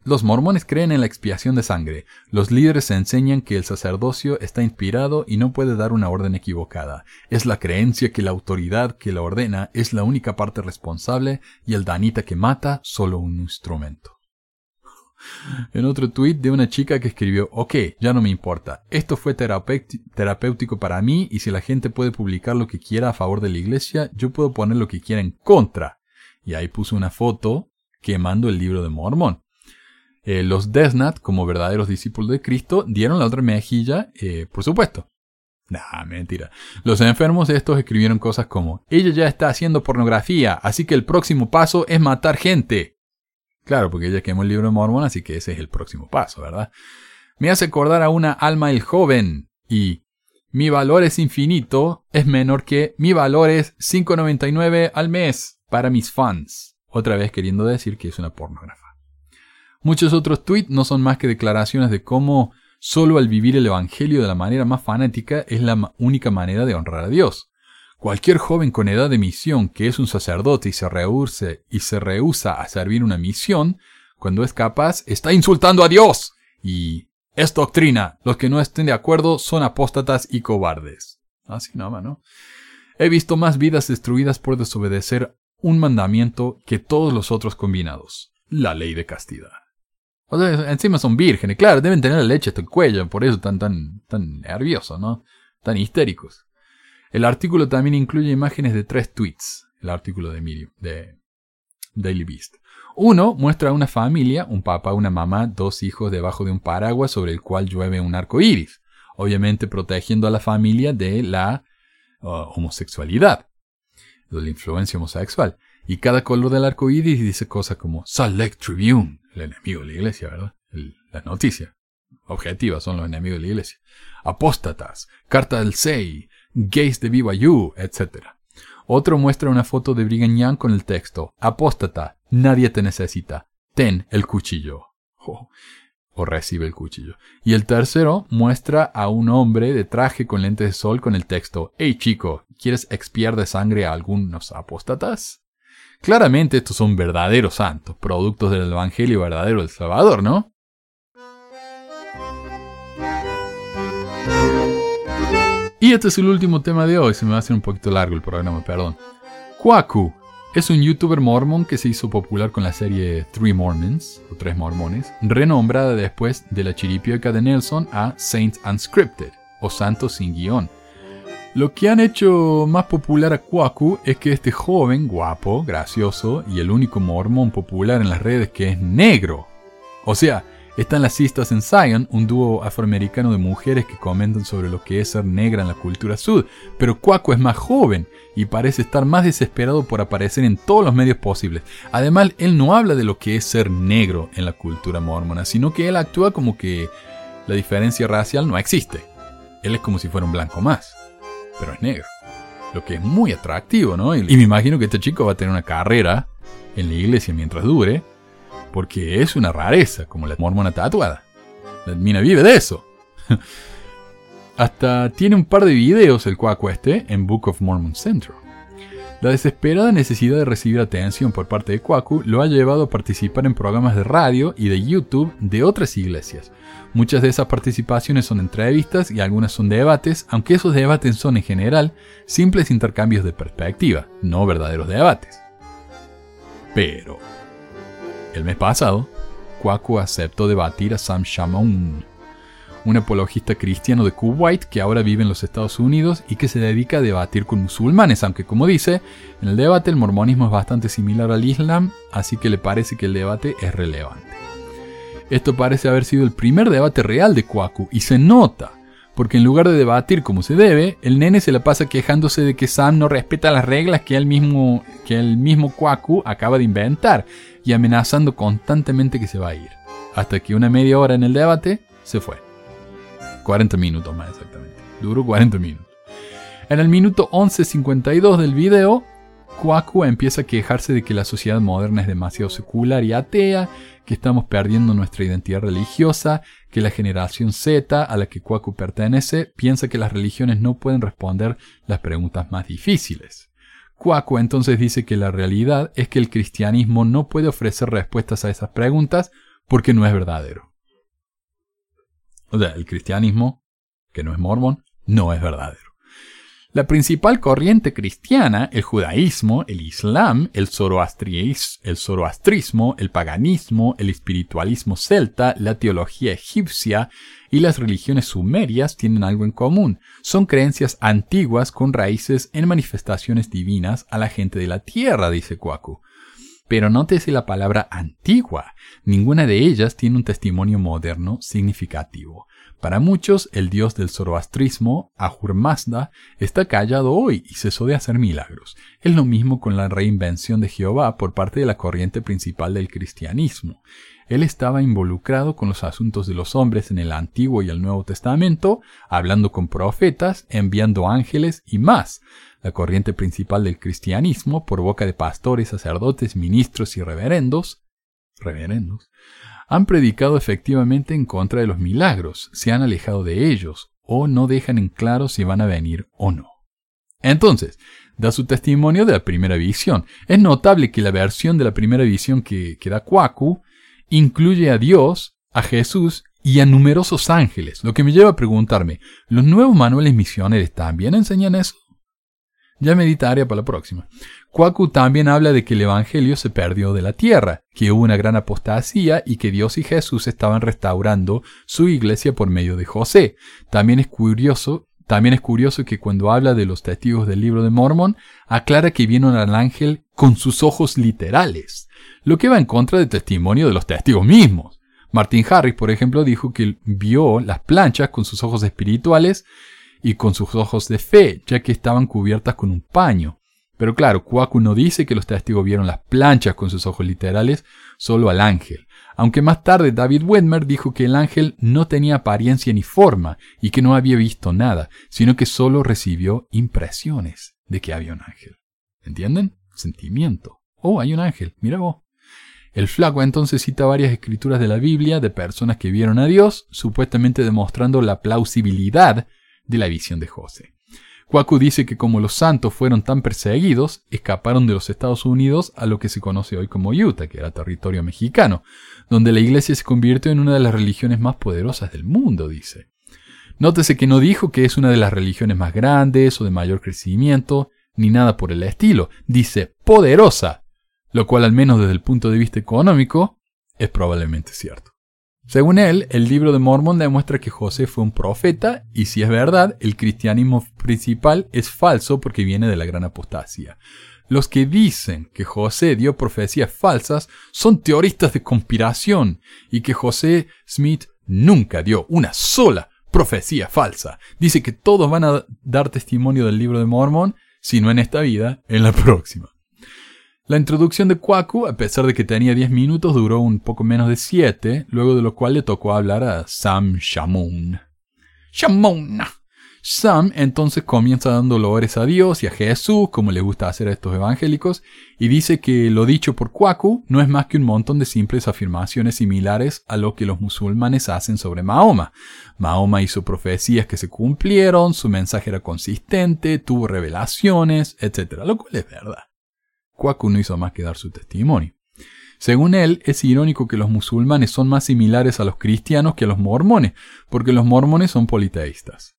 Los mormones creen en la expiación de sangre. Los líderes enseñan que el sacerdocio está inspirado y no puede dar una orden equivocada. Es la creencia que la autoridad que la ordena es la única parte responsable y el danita que mata solo un instrumento. En otro tuit de una chica que escribió, ok, ya no me importa, esto fue terapéutico para mí y si la gente puede publicar lo que quiera a favor de la iglesia, yo puedo poner lo que quiera en contra. Y ahí puso una foto quemando el libro de Mormón. Eh, los Desnat, como verdaderos discípulos de Cristo, dieron la otra mejilla, eh, por supuesto. Nah, mentira. Los enfermos estos escribieron cosas como, ella ya está haciendo pornografía, así que el próximo paso es matar gente. Claro, porque ella quemó el libro de Mormón, así que ese es el próximo paso, ¿verdad? Me hace acordar a una alma el joven y mi valor es infinito, es menor que mi valor es 5.99 al mes para mis fans. Otra vez queriendo decir que es una pornógrafa. Muchos otros tweets no son más que declaraciones de cómo Solo al vivir el Evangelio de la manera más fanática es la única manera de honrar a Dios. Cualquier joven con edad de misión que es un sacerdote y se rehúsa, y se rehúsa a servir una misión, cuando es capaz, está insultando a Dios. Y es doctrina. Los que no estén de acuerdo son apóstatas y cobardes. Así nada, ¿no? He visto más vidas destruidas por desobedecer un mandamiento que todos los otros combinados. La ley de castidad. O sea, encima son vírgenes, claro, deben tener la leche hasta el cuello, por eso están tan, tan nerviosos, ¿no? Tan histéricos. El artículo también incluye imágenes de tres tweets, el artículo de de Daily Beast. Uno muestra a una familia, un papá, una mamá, dos hijos debajo de un paraguas sobre el cual llueve un arco iris, obviamente protegiendo a la familia de la uh, homosexualidad, de la influencia homosexual. Y cada color del arco iris dice cosas como Salt Lake Tribune, el enemigo de la iglesia, ¿verdad? la noticia. Objetiva son los enemigos de la iglesia. Apóstatas, carta del Sei, gays de BYU, etc. Otro muestra una foto de Brigham Young con el texto Apóstata, nadie te necesita. Ten el cuchillo. [LAUGHS] o recibe el cuchillo. Y el tercero muestra a un hombre de traje con lentes de sol con el texto Hey chico, ¿quieres expiar de sangre a algunos apóstatas? Claramente estos son verdaderos santos, productos del Evangelio verdadero del Salvador, ¿no? Y este es el último tema de hoy, se me va a hacer un poquito largo el programa, perdón. Kwaku es un youtuber mormon que se hizo popular con la serie Three Mormons, o Tres Mormones, renombrada después de la chiripioca de Nelson a Saint Unscripted, o Santo sin guion. Lo que han hecho más popular a Kwaku es que este joven, guapo, gracioso y el único mormón popular en las redes que es negro. O sea, están las Sisters en Zion, un dúo afroamericano de mujeres que comentan sobre lo que es ser negra en la cultura sud, pero Kwaku es más joven y parece estar más desesperado por aparecer en todos los medios posibles. Además, él no habla de lo que es ser negro en la cultura mormona, sino que él actúa como que la diferencia racial no existe. Él es como si fuera un blanco más pero es negro. Lo que es muy atractivo, ¿no? Y, me imagino que este chico va a tener una carrera en la iglesia mientras dure, porque es una rareza, como la mormona tatuada. La mina vive de eso. [LAUGHS] Hasta tiene un par de videos el cuaco este en Book of Mormon Central. La desesperada necesidad de recibir atención por parte de Kwaku lo ha llevado a participar en programas de radio y de YouTube de otras iglesias. Muchas de esas participaciones son entrevistas y algunas son debates, aunque esos debates son en general simples intercambios de perspectiva, no verdaderos debates. Pero, el mes pasado, Kwaku aceptó debatir a Sam Shamoun, un apologista cristiano de Kuwait que ahora vive en los Estados Unidos y que se dedica a debatir con musulmanes, aunque como dice, en el debate el mormonismo es bastante similar al Islam, así que le parece que el debate es relevante. Esto parece haber sido el primer debate real de Kwaku y se nota, porque en lugar de debatir como se debe, el nene se la pasa quejándose de que Sam no respeta las reglas que él mismo, que el mismo Kwaku acaba de inventar y amenazando constantemente que se va a ir. Hasta que una media hora en el debate se fue. 40 minutos más exactamente. Duró 40 minutos. En el minuto 11.52 del video, Kwaku empieza a quejarse de que la sociedad moderna es demasiado secular y atea, que estamos perdiendo nuestra identidad religiosa, que la generación Z a la que Kwaku pertenece piensa que las religiones no pueden responder las preguntas más difíciles. Kwaku entonces dice que la realidad es que el cristianismo no puede ofrecer respuestas a esas preguntas porque no es verdadero. O sea, el cristianismo, que no es mormón, no es verdadero. La principal corriente cristiana, el judaísmo, el islam, el, el zoroastrismo, el paganismo, el espiritualismo celta, la teología egipcia y las religiones sumerias tienen algo en común. Son creencias antiguas con raíces en manifestaciones divinas a la gente de la tierra, dice Kwaku. Pero nótese la palabra antigua. Ninguna de ellas tiene un testimonio moderno significativo. Para muchos, el dios del zoroastrismo, Ahur Mazda, está callado hoy y cesó de hacer milagros. Es lo mismo con la reinvención de Jehová por parte de la corriente principal del cristianismo. Él estaba involucrado con los asuntos de los hombres en el Antiguo y el Nuevo Testamento, hablando con profetas, enviando ángeles y más la corriente principal del cristianismo, por boca de pastores, sacerdotes, ministros y reverendos, reverendos, han predicado efectivamente en contra de los milagros, se han alejado de ellos, o no dejan en claro si van a venir o no. Entonces, da su testimonio de la primera visión. Es notable que la versión de la primera visión que, da Kwaku incluye a Dios, a Jesús y a numerosos ángeles, lo que me lleva a preguntarme, ¿los nuevos manuales misioneros también enseñan eso? Ya meditaría para la próxima. Kwaku también habla de que el Evangelio se perdió de la tierra, que hubo una gran apostasía y que Dios y Jesús estaban restaurando su iglesia por medio de José. También es curioso, también es curioso que cuando habla de los testigos del libro de Mormón, aclara que vieron al ángel con sus ojos literales, lo que va en contra del testimonio de los testigos mismos. Martin Harris, por ejemplo, dijo que vio las planchas con sus ojos espirituales y con sus ojos de fe, ya que estaban cubiertas con un paño. Pero claro, Kwaku no dice que los testigos vieron las planchas con sus ojos literales, solo al ángel. Aunque más tarde David Wedmer dijo que el ángel no tenía apariencia ni forma y que no había visto nada, sino que solo recibió impresiones de que había un ángel. ¿Entienden? Sentimiento. Oh, hay un ángel, mira vos. El flaco entonces cita varias escrituras de la Biblia de personas que vieron a Dios, supuestamente demostrando la plausibilidad de la visión de José. Kwaku dice que como los santos fueron tan perseguidos, escaparon de los Estados Unidos a lo que se conoce hoy como Utah, que era territorio mexicano, donde la iglesia se convirtió en una de las religiones más poderosas del mundo, dice. Nótese que no dijo que es una de las religiones más grandes o de mayor crecimiento, ni nada por el estilo. Dice poderosa, lo cual al menos desde el punto de vista económico es probablemente cierto. Según él, el libro de Mormon demuestra que José fue un profeta y si es verdad, el cristianismo principal es falso porque viene de la gran apostasía. Los que dicen que José dio profecías falsas son teoristas de conspiración y que José Smith nunca dio una sola profecía falsa. Dice que todos van a dar testimonio del libro de Mormon, si no en esta vida, en la próxima. La introducción de Kwaku, a pesar de que tenía 10 minutos, duró un poco menos de 7, luego de lo cual le tocó hablar a Sam Shamoun. Shamoun. Sam entonces comienza dando loores a Dios y a Jesús, como le gusta hacer a estos evangélicos, y dice que lo dicho por Kwaku no es más que un montón de simples afirmaciones similares a lo que los musulmanes hacen sobre Mahoma. Mahoma hizo profecías que se cumplieron, su mensaje era consistente, tuvo revelaciones, etc. Lo cual es verdad. Kwaku no hizo más que dar su testimonio. Según él, es irónico que los musulmanes son más similares a los cristianos que a los mormones, porque los mormones son politeístas.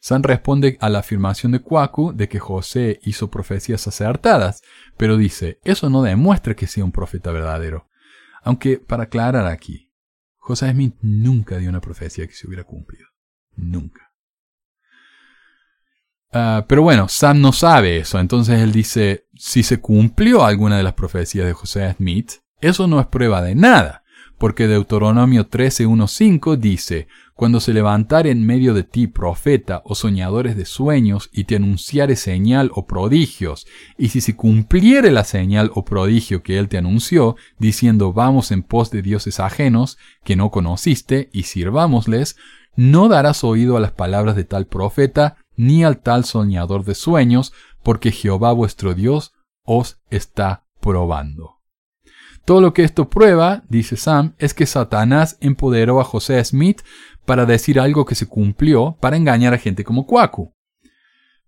San responde a la afirmación de Kwaku de que José hizo profecías acertadas, pero dice, eso no demuestra que sea un profeta verdadero. Aunque, para aclarar aquí, José Smith nunca dio una profecía que se hubiera cumplido. Nunca. Ah, pero bueno, Sam no sabe eso, entonces él dice, si se cumplió alguna de las profecías de José Smith, eso no es prueba de nada, porque Deuteronomio 13.1.5 dice, cuando se levantare en medio de ti profeta o soñadores de sueños y te anunciare señal o prodigios, y si se cumpliere la señal o prodigio que él te anunció, diciendo vamos en pos de dioses ajenos que no conociste y sirvámosles, no darás oído a las palabras de tal profeta, ni al tal soñador de sueños, porque Jehová vuestro Dios os está probando. Todo lo que esto prueba, dice Sam, es que Satanás empoderó a José Smith para decir algo que se cumplió para engañar a gente como Kwaku,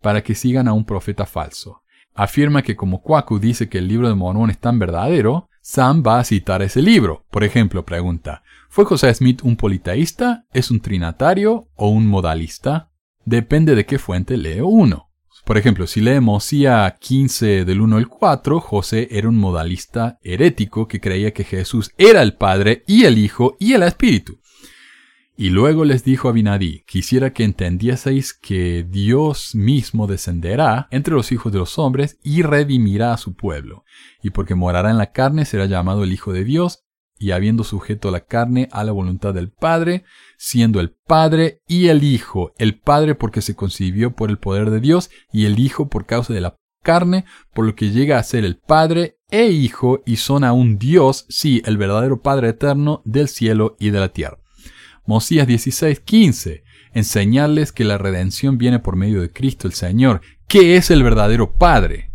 para que sigan a un profeta falso. Afirma que como Kwaku dice que el libro de Mormón es tan verdadero, Sam va a citar ese libro. Por ejemplo, pregunta, ¿fue José Smith un politeísta? ¿Es un trinatario o un modalista? Depende de qué fuente lee uno. Por ejemplo, si leemos Mosía 15 del 1 al 4, José era un modalista herético que creía que Jesús era el Padre y el Hijo y el Espíritu. Y luego les dijo a Binadí, quisiera que entendieseis que Dios mismo descenderá entre los hijos de los hombres y redimirá a su pueblo, y porque morará en la carne será llamado el Hijo de Dios, y habiendo sujeto la carne a la voluntad del Padre, siendo el Padre y el Hijo, el Padre porque se concibió por el poder de Dios y el Hijo por causa de la carne, por lo que llega a ser el Padre e Hijo y son aún Dios, sí, el verdadero Padre eterno del cielo y de la tierra. Mosías 16, 15. Enseñarles que la redención viene por medio de Cristo el Señor, que es el verdadero Padre.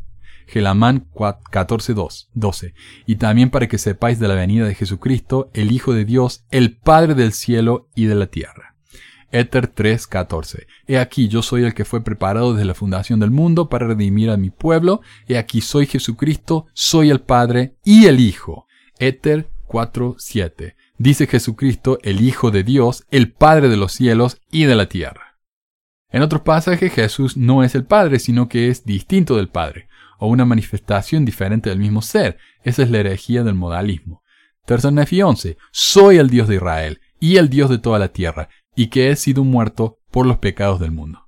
Gelamán 14.12. Y también para que sepáis de la venida de Jesucristo, el Hijo de Dios, el Padre del cielo y de la tierra. Éter 3:14. He aquí yo soy el que fue preparado desde la fundación del mundo para redimir a mi pueblo. He aquí soy Jesucristo, soy el Padre y el Hijo. Éter 4:7. Dice Jesucristo, el Hijo de Dios, el Padre de los cielos y de la tierra. En otros pasajes Jesús no es el Padre, sino que es distinto del Padre, o una manifestación diferente del mismo ser. Esa es la herejía del modalismo. Tercer Nefi 11. Soy el Dios de Israel y el Dios de toda la tierra y que he sido muerto por los pecados del mundo.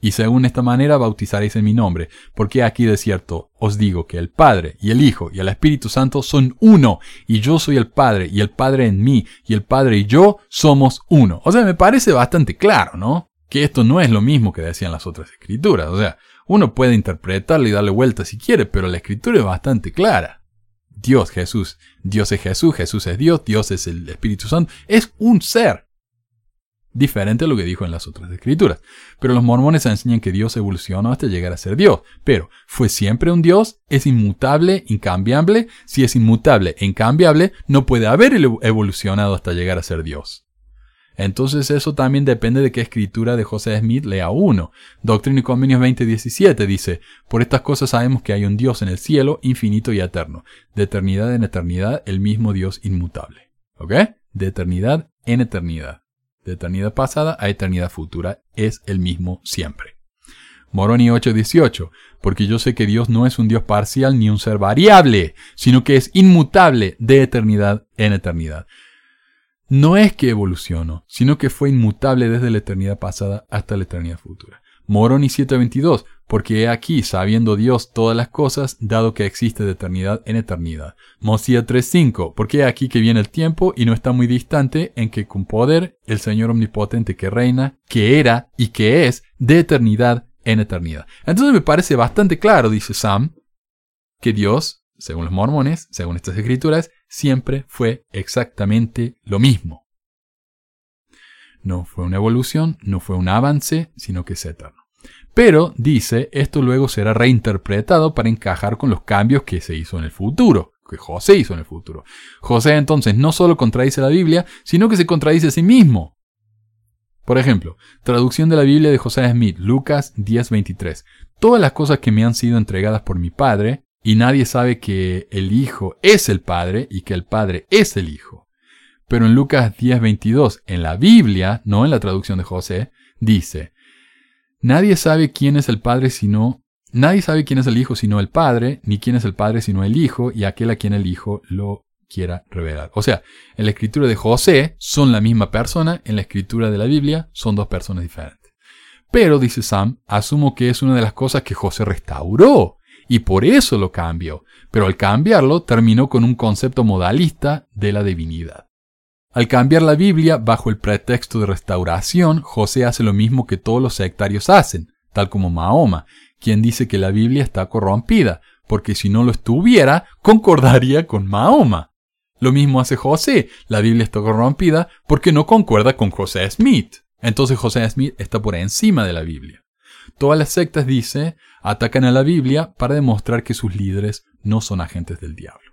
Y según esta manera bautizaréis en mi nombre, porque aquí de cierto os digo que el Padre y el Hijo y el Espíritu Santo son uno, y yo soy el Padre y el Padre en mí, y el Padre y yo somos uno. O sea, me parece bastante claro, ¿no? Que esto no es lo mismo que decían las otras escrituras. O sea, uno puede interpretarlo y darle vuelta si quiere, pero la escritura es bastante clara. Dios, Jesús, Dios es Jesús, Jesús es Dios, Dios es el Espíritu Santo, es un ser diferente a lo que dijo en las otras escrituras. Pero los mormones enseñan que Dios evolucionó hasta llegar a ser Dios. Pero, ¿fue siempre un Dios? ¿Es inmutable, incambiable? Si es inmutable e incambiable, no puede haber evolucionado hasta llegar a ser Dios. Entonces eso también depende de qué escritura de José Smith lea uno. Doctrina y Convenios 2017 dice, por estas cosas sabemos que hay un Dios en el cielo, infinito y eterno, de eternidad en eternidad, el mismo Dios inmutable. ¿Ok? De eternidad en eternidad de eternidad pasada a eternidad futura, es el mismo siempre. Moroni 8:18, porque yo sé que Dios no es un Dios parcial ni un ser variable, sino que es inmutable de eternidad en eternidad. No es que evolucionó, sino que fue inmutable desde la eternidad pasada hasta la eternidad futura. Moroni 7:22, porque he aquí, sabiendo Dios todas las cosas, dado que existe de eternidad en eternidad. Mosía 3.5, porque he aquí que viene el tiempo y no está muy distante en que con poder el Señor omnipotente que reina, que era y que es, de eternidad en eternidad. Entonces me parece bastante claro, dice Sam, que Dios, según los mormones, según estas escrituras, siempre fue exactamente lo mismo. No fue una evolución, no fue un avance, sino que es eterno. Pero, dice, esto luego será reinterpretado para encajar con los cambios que se hizo en el futuro, que José hizo en el futuro. José entonces no solo contradice la Biblia, sino que se contradice a sí mismo. Por ejemplo, traducción de la Biblia de José Smith, Lucas 10:23. Todas las cosas que me han sido entregadas por mi Padre, y nadie sabe que el Hijo es el Padre y que el Padre es el Hijo. Pero en Lucas 10:22, en la Biblia, no en la traducción de José, dice, Nadie sabe quién es el Padre sino Nadie sabe quién es el Hijo sino el Padre, ni quién es el Padre sino el Hijo, y aquel a quien el Hijo lo quiera revelar. O sea, en la escritura de José son la misma persona, en la escritura de la Biblia son dos personas diferentes. Pero, dice Sam, asumo que es una de las cosas que José restauró, y por eso lo cambió, pero al cambiarlo terminó con un concepto modalista de la divinidad. Al cambiar la Biblia bajo el pretexto de restauración, José hace lo mismo que todos los sectarios hacen, tal como Mahoma, quien dice que la Biblia está corrompida, porque si no lo estuviera, concordaría con Mahoma. Lo mismo hace José, la Biblia está corrompida porque no concuerda con José Smith. Entonces José Smith está por encima de la Biblia. Todas las sectas, dice, atacan a la Biblia para demostrar que sus líderes no son agentes del diablo.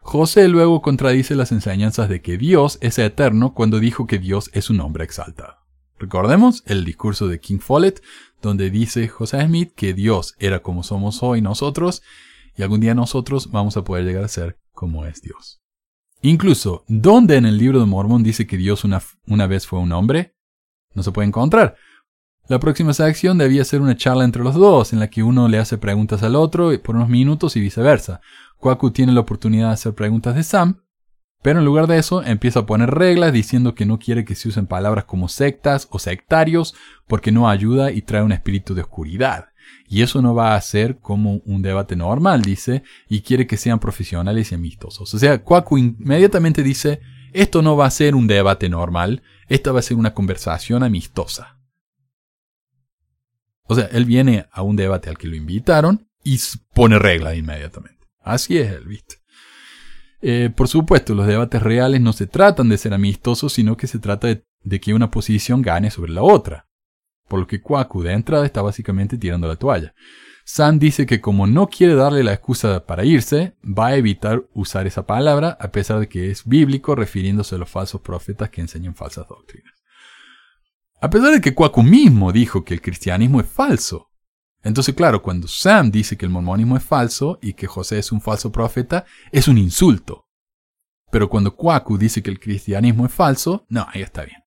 José luego contradice las enseñanzas de que Dios es eterno cuando dijo que Dios es un hombre exaltado. Recordemos el discurso de King Follett, donde dice José Smith que Dios era como somos hoy nosotros, y algún día nosotros vamos a poder llegar a ser como es Dios. Incluso, ¿dónde en el libro de Mormón dice que Dios una, una vez fue un hombre? No se puede encontrar. La próxima sección debía ser una charla entre los dos, en la que uno le hace preguntas al otro por unos minutos y viceversa. Kwaku tiene la oportunidad de hacer preguntas de Sam, pero en lugar de eso empieza a poner reglas diciendo que no quiere que se usen palabras como sectas o sectarios porque no ayuda y trae un espíritu de oscuridad. Y eso no va a ser como un debate normal, dice, y quiere que sean profesionales y amistosos. O sea, Kwaku inmediatamente dice, esto no va a ser un debate normal, esta va a ser una conversación amistosa. O sea, él viene a un debate al que lo invitaron y pone reglas inmediatamente. Así es él, ¿viste? Eh, por supuesto, los debates reales no se tratan de ser amistosos, sino que se trata de, que una posición gane sobre la otra. Por lo que Kwaku de entrada está básicamente tirando la toalla. Sam dice que como no quiere darle la excusa para irse, va a evitar usar esa palabra, a pesar de que es bíblico refiriéndose a los falsos profetas que enseñan falsas doctrinas. A pesar de que Kwaku mismo dijo que el cristianismo es falso. Entonces, claro, cuando Sam dice que el mormonismo es falso y que José es un falso profeta, es un insulto. Pero cuando Kwaku dice que el cristianismo es falso, no, ahí está bien.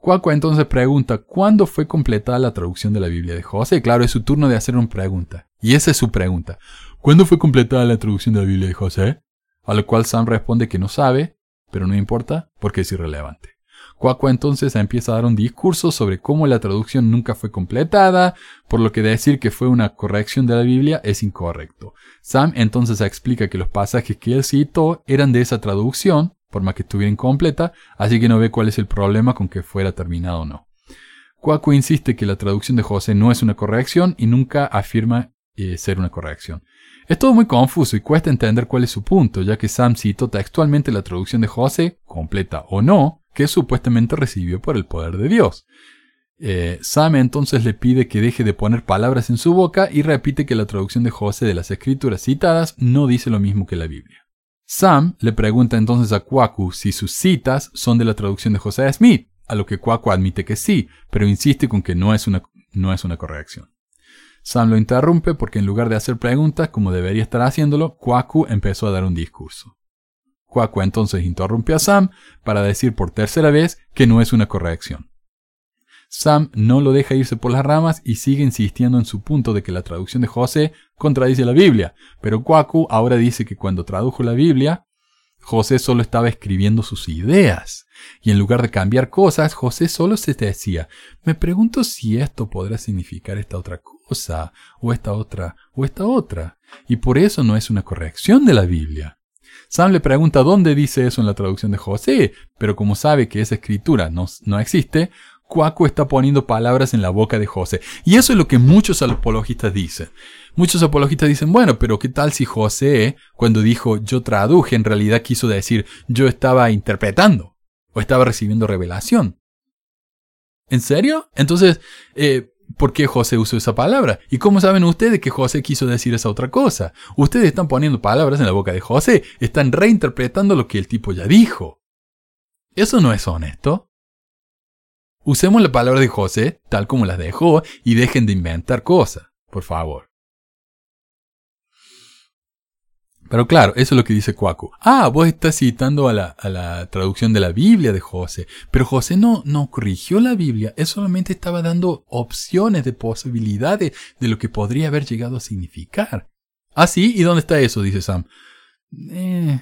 Kwaku entonces pregunta, ¿cuándo fue completada la traducción de la Biblia de José? Claro, es su turno de hacer una pregunta. Y esa es su pregunta. ¿Cuándo fue completada la traducción de la Biblia de José? A lo cual Sam responde que no sabe, pero no importa porque es irrelevante. Cuaco entonces empieza a dar un discurso sobre cómo la traducción nunca fue completada, por lo que decir que fue una corrección de la Biblia es incorrecto. Sam entonces explica que los pasajes que él citó eran de esa traducción, por más que estuviera incompleta, así que no ve cuál es el problema con que fuera terminado o no. Cuaco insiste que la traducción de José no es una corrección y nunca afirma eh, ser una corrección. Es todo muy confuso y cuesta entender cuál es su punto, ya que Sam citó textualmente la traducción de José, completa o no, que supuestamente recibió por el poder de Dios. Eh, Sam entonces le pide que deje de poner palabras en su boca y repite que la traducción de José de las escrituras citadas no dice lo mismo que la Biblia. Sam le pregunta entonces a Kwaku si sus citas son de la traducción de José Smith, a lo que Kwaku admite que sí, pero insiste con que no es una, no es una corrección. Sam lo interrumpe porque en lugar de hacer preguntas como debería estar haciéndolo, Kwaku empezó a dar un discurso. Kwaku entonces interrumpe a Sam para decir por tercera vez que no es una corrección. Sam no lo deja irse por las ramas y sigue insistiendo en su punto de que la traducción de José contradice la Biblia, pero Kwaku ahora dice que cuando tradujo la Biblia, José solo estaba escribiendo sus ideas, y en lugar de cambiar cosas, José solo se decía, me pregunto si esto podrá significar esta otra cosa, o esta otra, o esta otra, y por eso no es una corrección de la Biblia. Sam le pregunta dónde dice eso en la traducción de José, pero como sabe que esa escritura no, no existe, Cuaco está poniendo palabras en la boca de José. Y eso es lo que muchos apologistas dicen. Muchos apologistas dicen, bueno, pero ¿qué tal si José, cuando dijo yo traduje, en realidad quiso decir yo estaba interpretando o estaba recibiendo revelación? ¿En serio? Entonces, eh, por qué José usó esa palabra. ¿Y cómo saben ustedes que José quiso decir esa otra cosa? Ustedes están poniendo palabras en la boca de José, están reinterpretando lo que el tipo ya dijo. Eso no es honesto. Usemos la palabra de José tal como las dejó y dejen de inventar cosas, por favor. Pero claro, eso es lo que dice Cuaco. Ah, vos estás citando a la, traducción de la Biblia de José. Pero José no, no corrigió la Biblia. Él solamente estaba dando opciones de posibilidades de lo que podría haber llegado a significar. Ah, sí, ¿y dónde está eso? Dice Sam. Eh,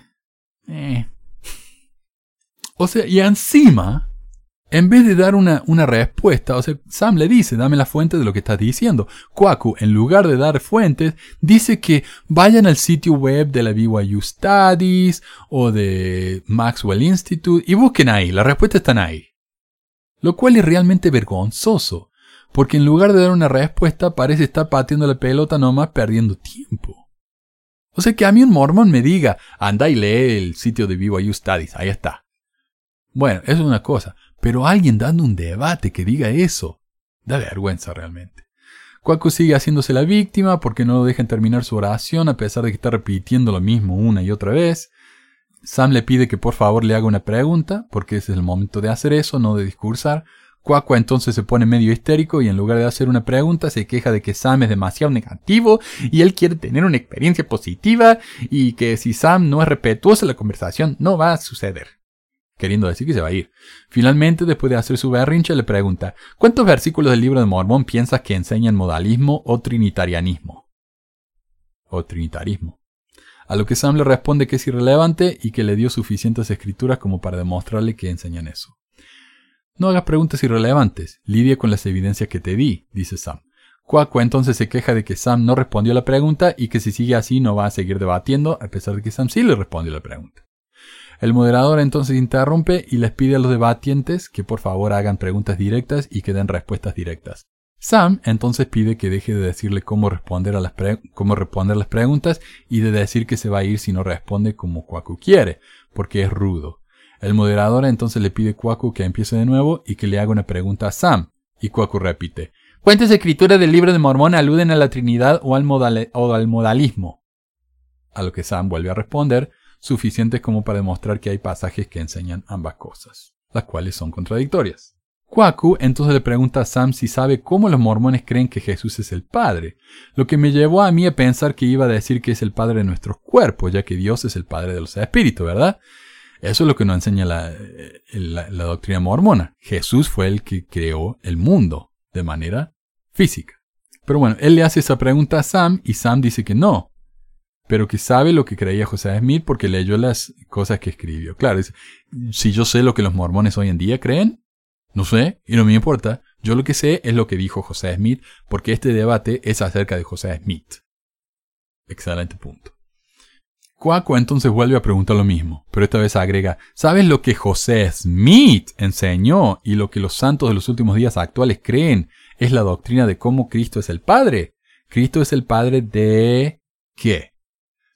eh. O sea, y encima, en vez de dar una, una, respuesta, o sea, Sam le dice, dame la fuente de lo que estás diciendo. Kwaku, en lugar de dar fuentes, dice que vayan al sitio web de la BYU Studies o de Maxwell Institute y busquen ahí, la respuesta está ahí. Lo cual es realmente vergonzoso, porque en lugar de dar una respuesta parece estar pateando la pelota nomás perdiendo tiempo. O sea que a mí un mormón me diga, anda y lee el sitio de BYU Studies, ahí está. Bueno, eso es una cosa. Pero alguien dando un debate que diga eso, da vergüenza realmente. Cuaco sigue haciéndose la víctima porque no lo dejan terminar su oración a pesar de que está repitiendo lo mismo una y otra vez. Sam le pide que por favor le haga una pregunta, porque ese es el momento de hacer eso, no de discursar. Cuaco entonces se pone medio histérico y en lugar de hacer una pregunta se queja de que Sam es demasiado negativo y él quiere tener una experiencia positiva y que si Sam no es respetuoso la conversación no va a suceder queriendo decir que se va a ir. Finalmente, después de hacer su berrinche, le pregunta, ¿cuántos versículos del libro de Mormón piensas que enseñan modalismo o trinitarianismo? O trinitarismo. A lo que Sam le responde que es irrelevante y que le dio suficientes escrituras como para demostrarle que enseñan eso. No hagas preguntas irrelevantes, lidia con las evidencias que te di, dice Sam. Cuaco entonces se queja de que Sam no respondió a la pregunta y que si sigue así no va a seguir debatiendo, a pesar de que Sam sí le respondió la pregunta. El moderador entonces interrumpe y les pide a los debatientes que por favor hagan preguntas directas y que den respuestas directas. Sam entonces pide que deje de decirle cómo responder, a las, cómo responder las preguntas y de decir que se va a ir si no responde como Kwaku quiere, porque es rudo. El moderador entonces le pide a Kwaku que empiece de nuevo y que le haga una pregunta a Sam, y Kwaku repite, ¿Cuántas escrituras del libro de Mormón aluden a la Trinidad o al, o al modalismo? A lo que Sam vuelve a responder, suficientes como para demostrar que hay pasajes que enseñan ambas cosas, las cuales son contradictorias. Kwaku entonces le pregunta a Sam si sabe cómo los mormones creen que Jesús es el Padre, lo que me llevó a mí a pensar que iba a decir que es el Padre de nuestros cuerpos, ya que Dios es el Padre de los espíritus, ¿verdad? Eso es lo que nos enseña la, la doctrina mormona. Jesús fue el que creó el mundo de manera física. Pero bueno, él le hace esa pregunta a Sam y Sam dice que no, pero que sabe lo que creía José Smith porque leyó las cosas que escribió. Claro, si yo sé lo que los mormones hoy en día creen, no sé, y no me importa. Yo lo que sé es lo que dijo José Smith, porque este debate es acerca de José Smith. Excelente punto. Cuaco entonces vuelve a preguntar lo mismo, pero esta vez agrega, ¿sabes lo que José Smith enseñó y lo que los santos de los últimos días actuales creen? Es la doctrina de cómo Cristo es el Padre. Cristo es el Padre de... ¿qué?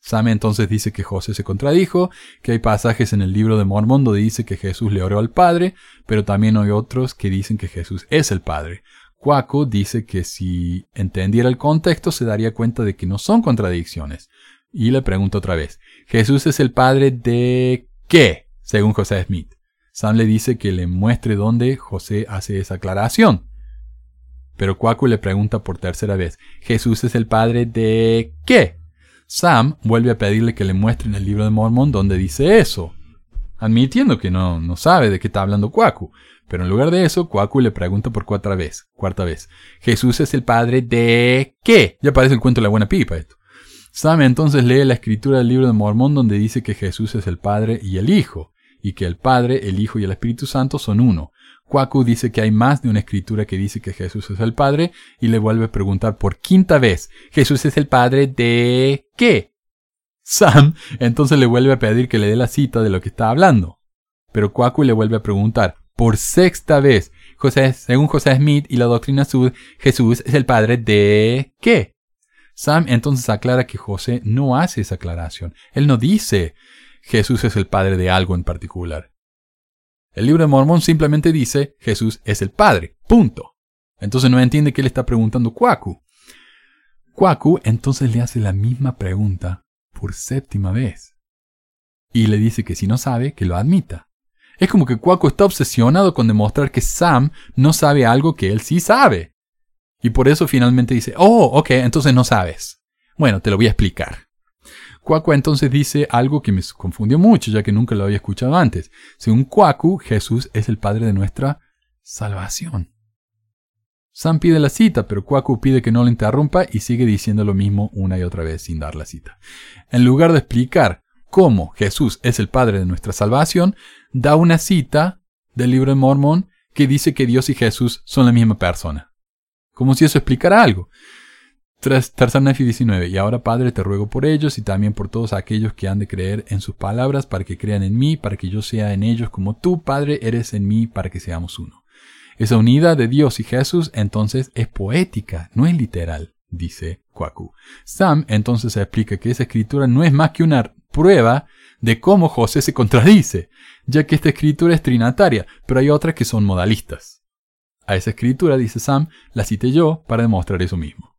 Sam entonces dice que José se contradijo, que hay pasajes en el libro de Mormón donde dice que Jesús le oró al Padre, pero también hay otros que dicen que Jesús es el Padre. Cuaco dice que si entendiera el contexto se daría cuenta de que no son contradicciones. Y le pregunta otra vez, ¿Jesús es el Padre de qué? Según José Smith. Sam le dice que le muestre dónde José hace esa aclaración. Pero Cuaco le pregunta por tercera vez, ¿Jesús es el Padre de qué? Sam vuelve a pedirle que le muestre en el libro de Mormón donde dice eso, admitiendo que no, no sabe de qué está hablando Cuacu. Pero en lugar de eso, Cuacu le pregunta por cuarta vez, cuarta vez, ¿Jesús es el padre de qué? Ya parece el cuento de la buena pipa esto. Sam entonces lee la escritura del libro de Mormón donde dice que Jesús es el Padre y el Hijo, y que el Padre, el Hijo y el Espíritu Santo son uno, Kwaku dice que hay más de una escritura que dice que Jesús es el Padre y le vuelve a preguntar por quinta vez, ¿Jesús es el Padre de qué? Sam entonces le vuelve a pedir que le dé la cita de lo que está hablando. Pero Kwaku le vuelve a preguntar por sexta vez, José, según José Smith y la doctrina sud, Jesús es el Padre de qué? Sam entonces aclara que José no hace esa aclaración. Él no dice Jesús es el Padre de algo en particular. El libro de Mormón simplemente dice Jesús es el Padre. Punto. Entonces no entiende qué le está preguntando Kwaku. Kwaku entonces le hace la misma pregunta por séptima vez. Y le dice que si no sabe, que lo admita. Es como que Kwaku está obsesionado con demostrar que Sam no sabe algo que él sí sabe. Y por eso finalmente dice, oh, ok, entonces no sabes. Bueno, te lo voy a explicar. Cuacu entonces dice algo que me confundió mucho, ya que nunca lo había escuchado antes. Según Cuacu, Jesús es el Padre de nuestra salvación. Sam pide la cita, pero Cuacu pide que no lo interrumpa y sigue diciendo lo mismo una y otra vez sin dar la cita. En lugar de explicar cómo Jesús es el Padre de nuestra salvación, da una cita del libro de Mormón que dice que Dios y Jesús son la misma persona. Como si eso explicara algo. Nefi 19. Y ahora, Padre, te ruego por ellos y también por todos aquellos que han de creer en sus palabras, para que crean en mí, para que yo sea en ellos como tú, Padre, eres en mí, para que seamos uno. Esa unidad de Dios y Jesús entonces es poética, no es literal, dice Kwaku. Sam entonces explica que esa escritura no es más que una prueba de cómo José se contradice, ya que esta escritura es trinataria, pero hay otras que son modalistas. A esa escritura, dice Sam, la cité yo para demostrar eso mismo.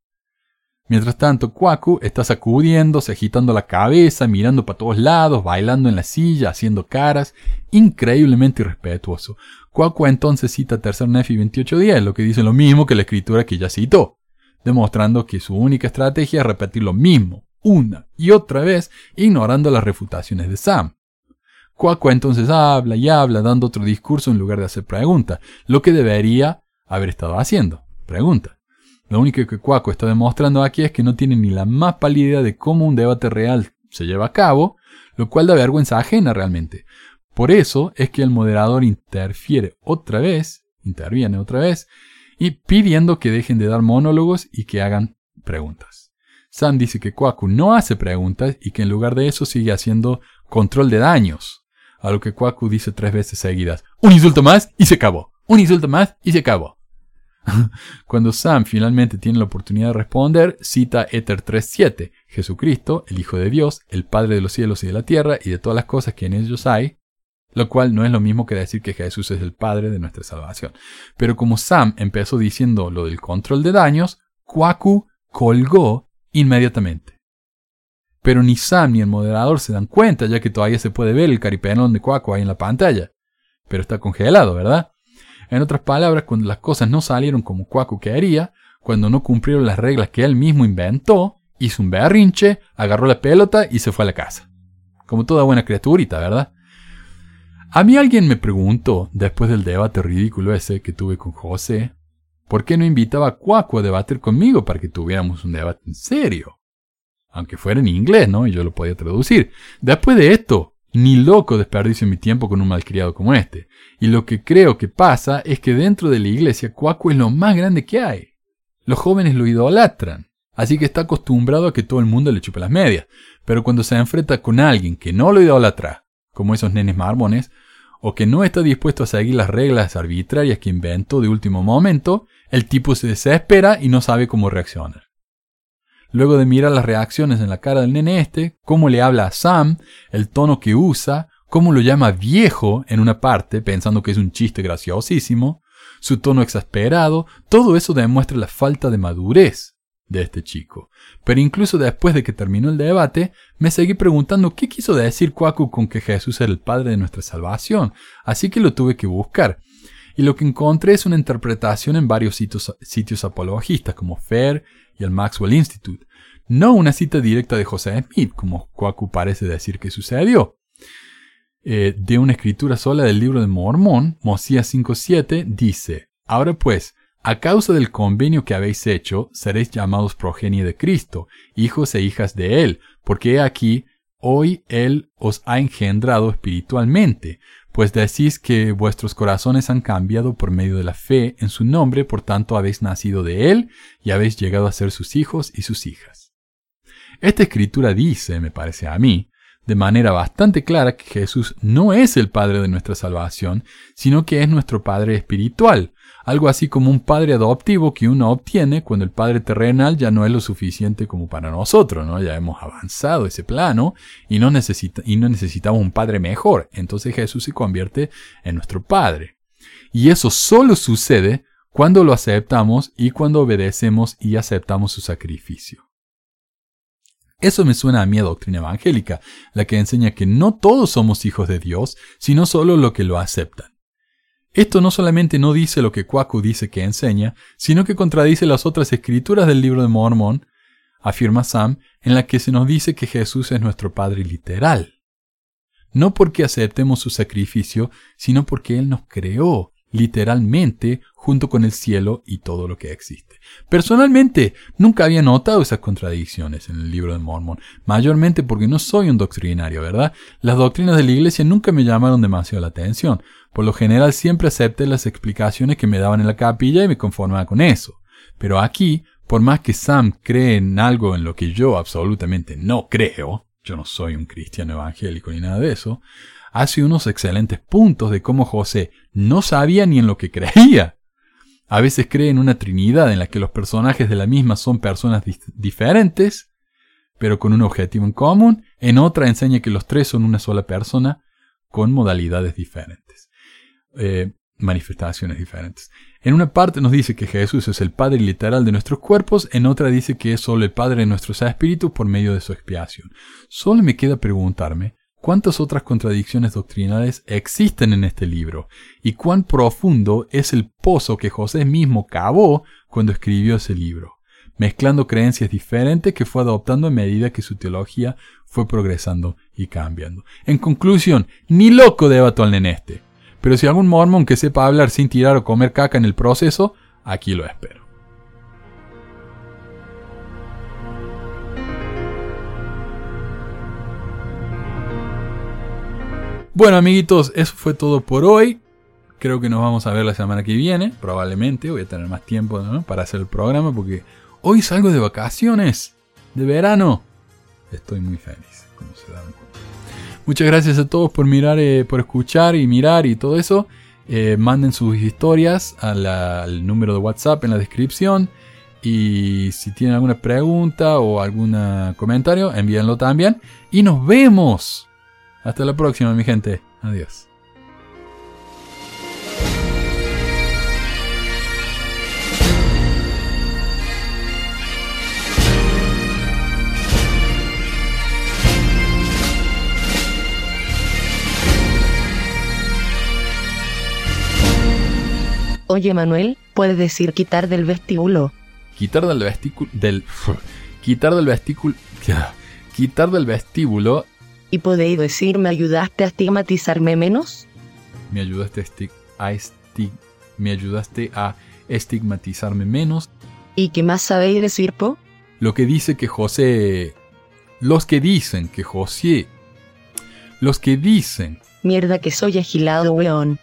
Mientras tanto, Kwaku está sacudiéndose, agitando la cabeza, mirando para todos lados, bailando en la silla, haciendo caras, increíblemente irrespetuoso. Kwaku entonces cita Tercer Nefi 28.10, lo que dice lo mismo que la escritura que ya citó, demostrando que su única estrategia es repetir lo mismo, una y otra vez, ignorando las refutaciones de Sam. Kwaku entonces habla y habla, dando otro discurso en lugar de hacer preguntas, lo que debería haber estado haciendo. Pregunta. Lo único que Cuaco está demostrando aquí es que no tiene ni la más pálida idea de cómo un debate real se lleva a cabo, lo cual da vergüenza ajena realmente. Por eso es que el moderador interfiere otra vez, interviene otra vez, y pidiendo que dejen de dar monólogos y que hagan preguntas. Sam dice que Kwaku no hace preguntas y que en lugar de eso sigue haciendo control de daños. A lo que Kwaku dice tres veces seguidas, un insulto más y se acabó. Un insulto más y se acabó. [LAUGHS] Cuando Sam finalmente tiene la oportunidad de responder, cita Éter 3.7, Jesucristo, el Hijo de Dios, el Padre de los cielos y de la tierra y de todas las cosas que en ellos hay, lo cual no es lo mismo que decir que Jesús es el Padre de nuestra salvación. Pero como Sam empezó diciendo lo del control de daños, Kwaku colgó inmediatamente. Pero ni Sam ni el moderador se dan cuenta, ya que todavía se puede ver el caripenón de Kwaku ahí en la pantalla. Pero está congelado, ¿verdad? En otras palabras, cuando las cosas no salieron como Kwaku quería, cuando no cumplieron las reglas que él mismo inventó, hizo un berrinche, agarró la pelota y se fue a la casa. Como toda buena criaturita, ¿verdad? A mí alguien me preguntó, después del debate ridículo ese que tuve con José, ¿por qué no invitaba a Kwaku a debatir conmigo para que tuviéramos un debate en serio? Aunque fuera en inglés, ¿no? Y yo lo podía traducir. Después de esto, ni loco desperdicio mi tiempo con un malcriado como este. Y lo que creo que pasa es que dentro de la iglesia Cuaco es lo más grande que hay. Los jóvenes lo idolatran. Así que está acostumbrado a que todo el mundo le chupe las medias. Pero cuando se enfrenta con alguien que no lo idolatra, como esos nenes marmones, o que no está dispuesto a seguir las reglas arbitrarias que inventó de último momento, el tipo se desespera y no sabe cómo reaccionar. Luego de mirar las reacciones en la cara del nene este, cómo le habla a Sam, el tono que usa, cómo lo llama viejo en una parte, pensando que es un chiste graciosísimo, su tono exasperado, todo eso demuestra la falta de madurez de este chico. Pero incluso después de que terminó el debate, me seguí preguntando qué quiso decir Kwaku con que Jesús era el Padre de nuestra salvación, así que lo tuve que buscar. Y lo que encontré es una interpretación en varios sitios, sitios apologistas como FAIR y el Maxwell Institute, no una cita directa de José Smith, como Kwaku parece decir que sucedió. Eh, de una escritura sola del libro de Mormón, Mosías 5.7, dice, Ahora pues, a causa del convenio que habéis hecho, seréis llamados progenie de Cristo, hijos e hijas de Él, porque aquí, hoy Él os ha engendrado espiritualmente, pues decís que vuestros corazones han cambiado por medio de la fe en su nombre, por tanto habéis nacido de Él y habéis llegado a ser sus hijos y sus hijas. Esta escritura dice, me parece a mí, de manera bastante clara que Jesús no es el Padre de nuestra salvación, sino que es nuestro Padre espiritual, algo así como un padre adoptivo que uno obtiene cuando el padre terrenal ya no es lo suficiente como para nosotros, ¿no? Ya hemos avanzado ese plano y no, necesita, y no necesitamos un padre mejor. Entonces Jesús se convierte en nuestro padre. Y eso solo sucede cuando lo aceptamos y cuando obedecemos y aceptamos su sacrificio. Eso me suena a mi doctrina evangélica, la que enseña que no todos somos hijos de Dios, sino solo los que lo aceptan. Esto no solamente no dice lo que Kwaku dice que enseña, sino que contradice las otras escrituras del libro de Mormón, afirma Sam, en la que se nos dice que Jesús es nuestro Padre literal. No porque aceptemos su sacrificio, sino porque Él nos creó literalmente junto con el cielo y todo lo que existe. Personalmente, nunca había notado esas contradicciones en el libro de Mormon, mayormente porque no soy un doctrinario, ¿verdad? Las doctrinas de la iglesia nunca me llamaron demasiado la atención. Por lo general siempre acepté las explicaciones que me daban en la capilla y me conformaba con eso. Pero aquí, por más que Sam cree en algo en lo que yo absolutamente no creo, yo no soy un cristiano evangélico ni nada de eso, hace unos excelentes puntos de cómo José no sabía ni en lo que creía. A veces cree en una trinidad en la que los personajes de la misma son personas diferentes, pero con un objetivo en común. En otra enseña que los tres son una sola persona con modalidades diferentes, eh, manifestaciones diferentes. En una parte nos dice que Jesús es el Padre literal de nuestros cuerpos, en otra dice que es solo el Padre de nuestros espíritus por medio de su expiación. Solo me queda preguntarme ¿Cuántas otras contradicciones doctrinales existen en este libro? ¿Y cuán profundo es el pozo que José mismo cavó cuando escribió ese libro? Mezclando creencias diferentes que fue adoptando a medida que su teología fue progresando y cambiando. En conclusión, ni loco debato al neneste. Pero si algún mormón que sepa hablar sin tirar o comer caca en el proceso, aquí lo espero. Bueno, amiguitos, eso fue todo por hoy. Creo que nos vamos a ver la semana que viene. Probablemente voy a tener más tiempo para hacer el programa porque hoy salgo de vacaciones, de verano. Estoy muy feliz. Muchas gracias a todos por mirar, eh, por escuchar y mirar y todo eso. Eh, manden sus historias al número de WhatsApp en la descripción. Y si tienen alguna pregunta o algún comentario, envíenlo también. Y nos vemos hasta la próxima, mi gente. Adiós.
Oye Manuel, puedes decir quitar del vestíbulo.
Quitar del vestículo del [LAUGHS] quitar del vestículo quitar del vestíbulo
¿Y podéis decir me ayudaste a estigmatizarme menos?
Me ayudaste a, estig, me ayudaste a estigmatizarme menos.
¿Y qué más sabéis decir, po?
Lo que dice que José. Los que dicen que José. Los que dicen.
Mierda que soy agilado, weón.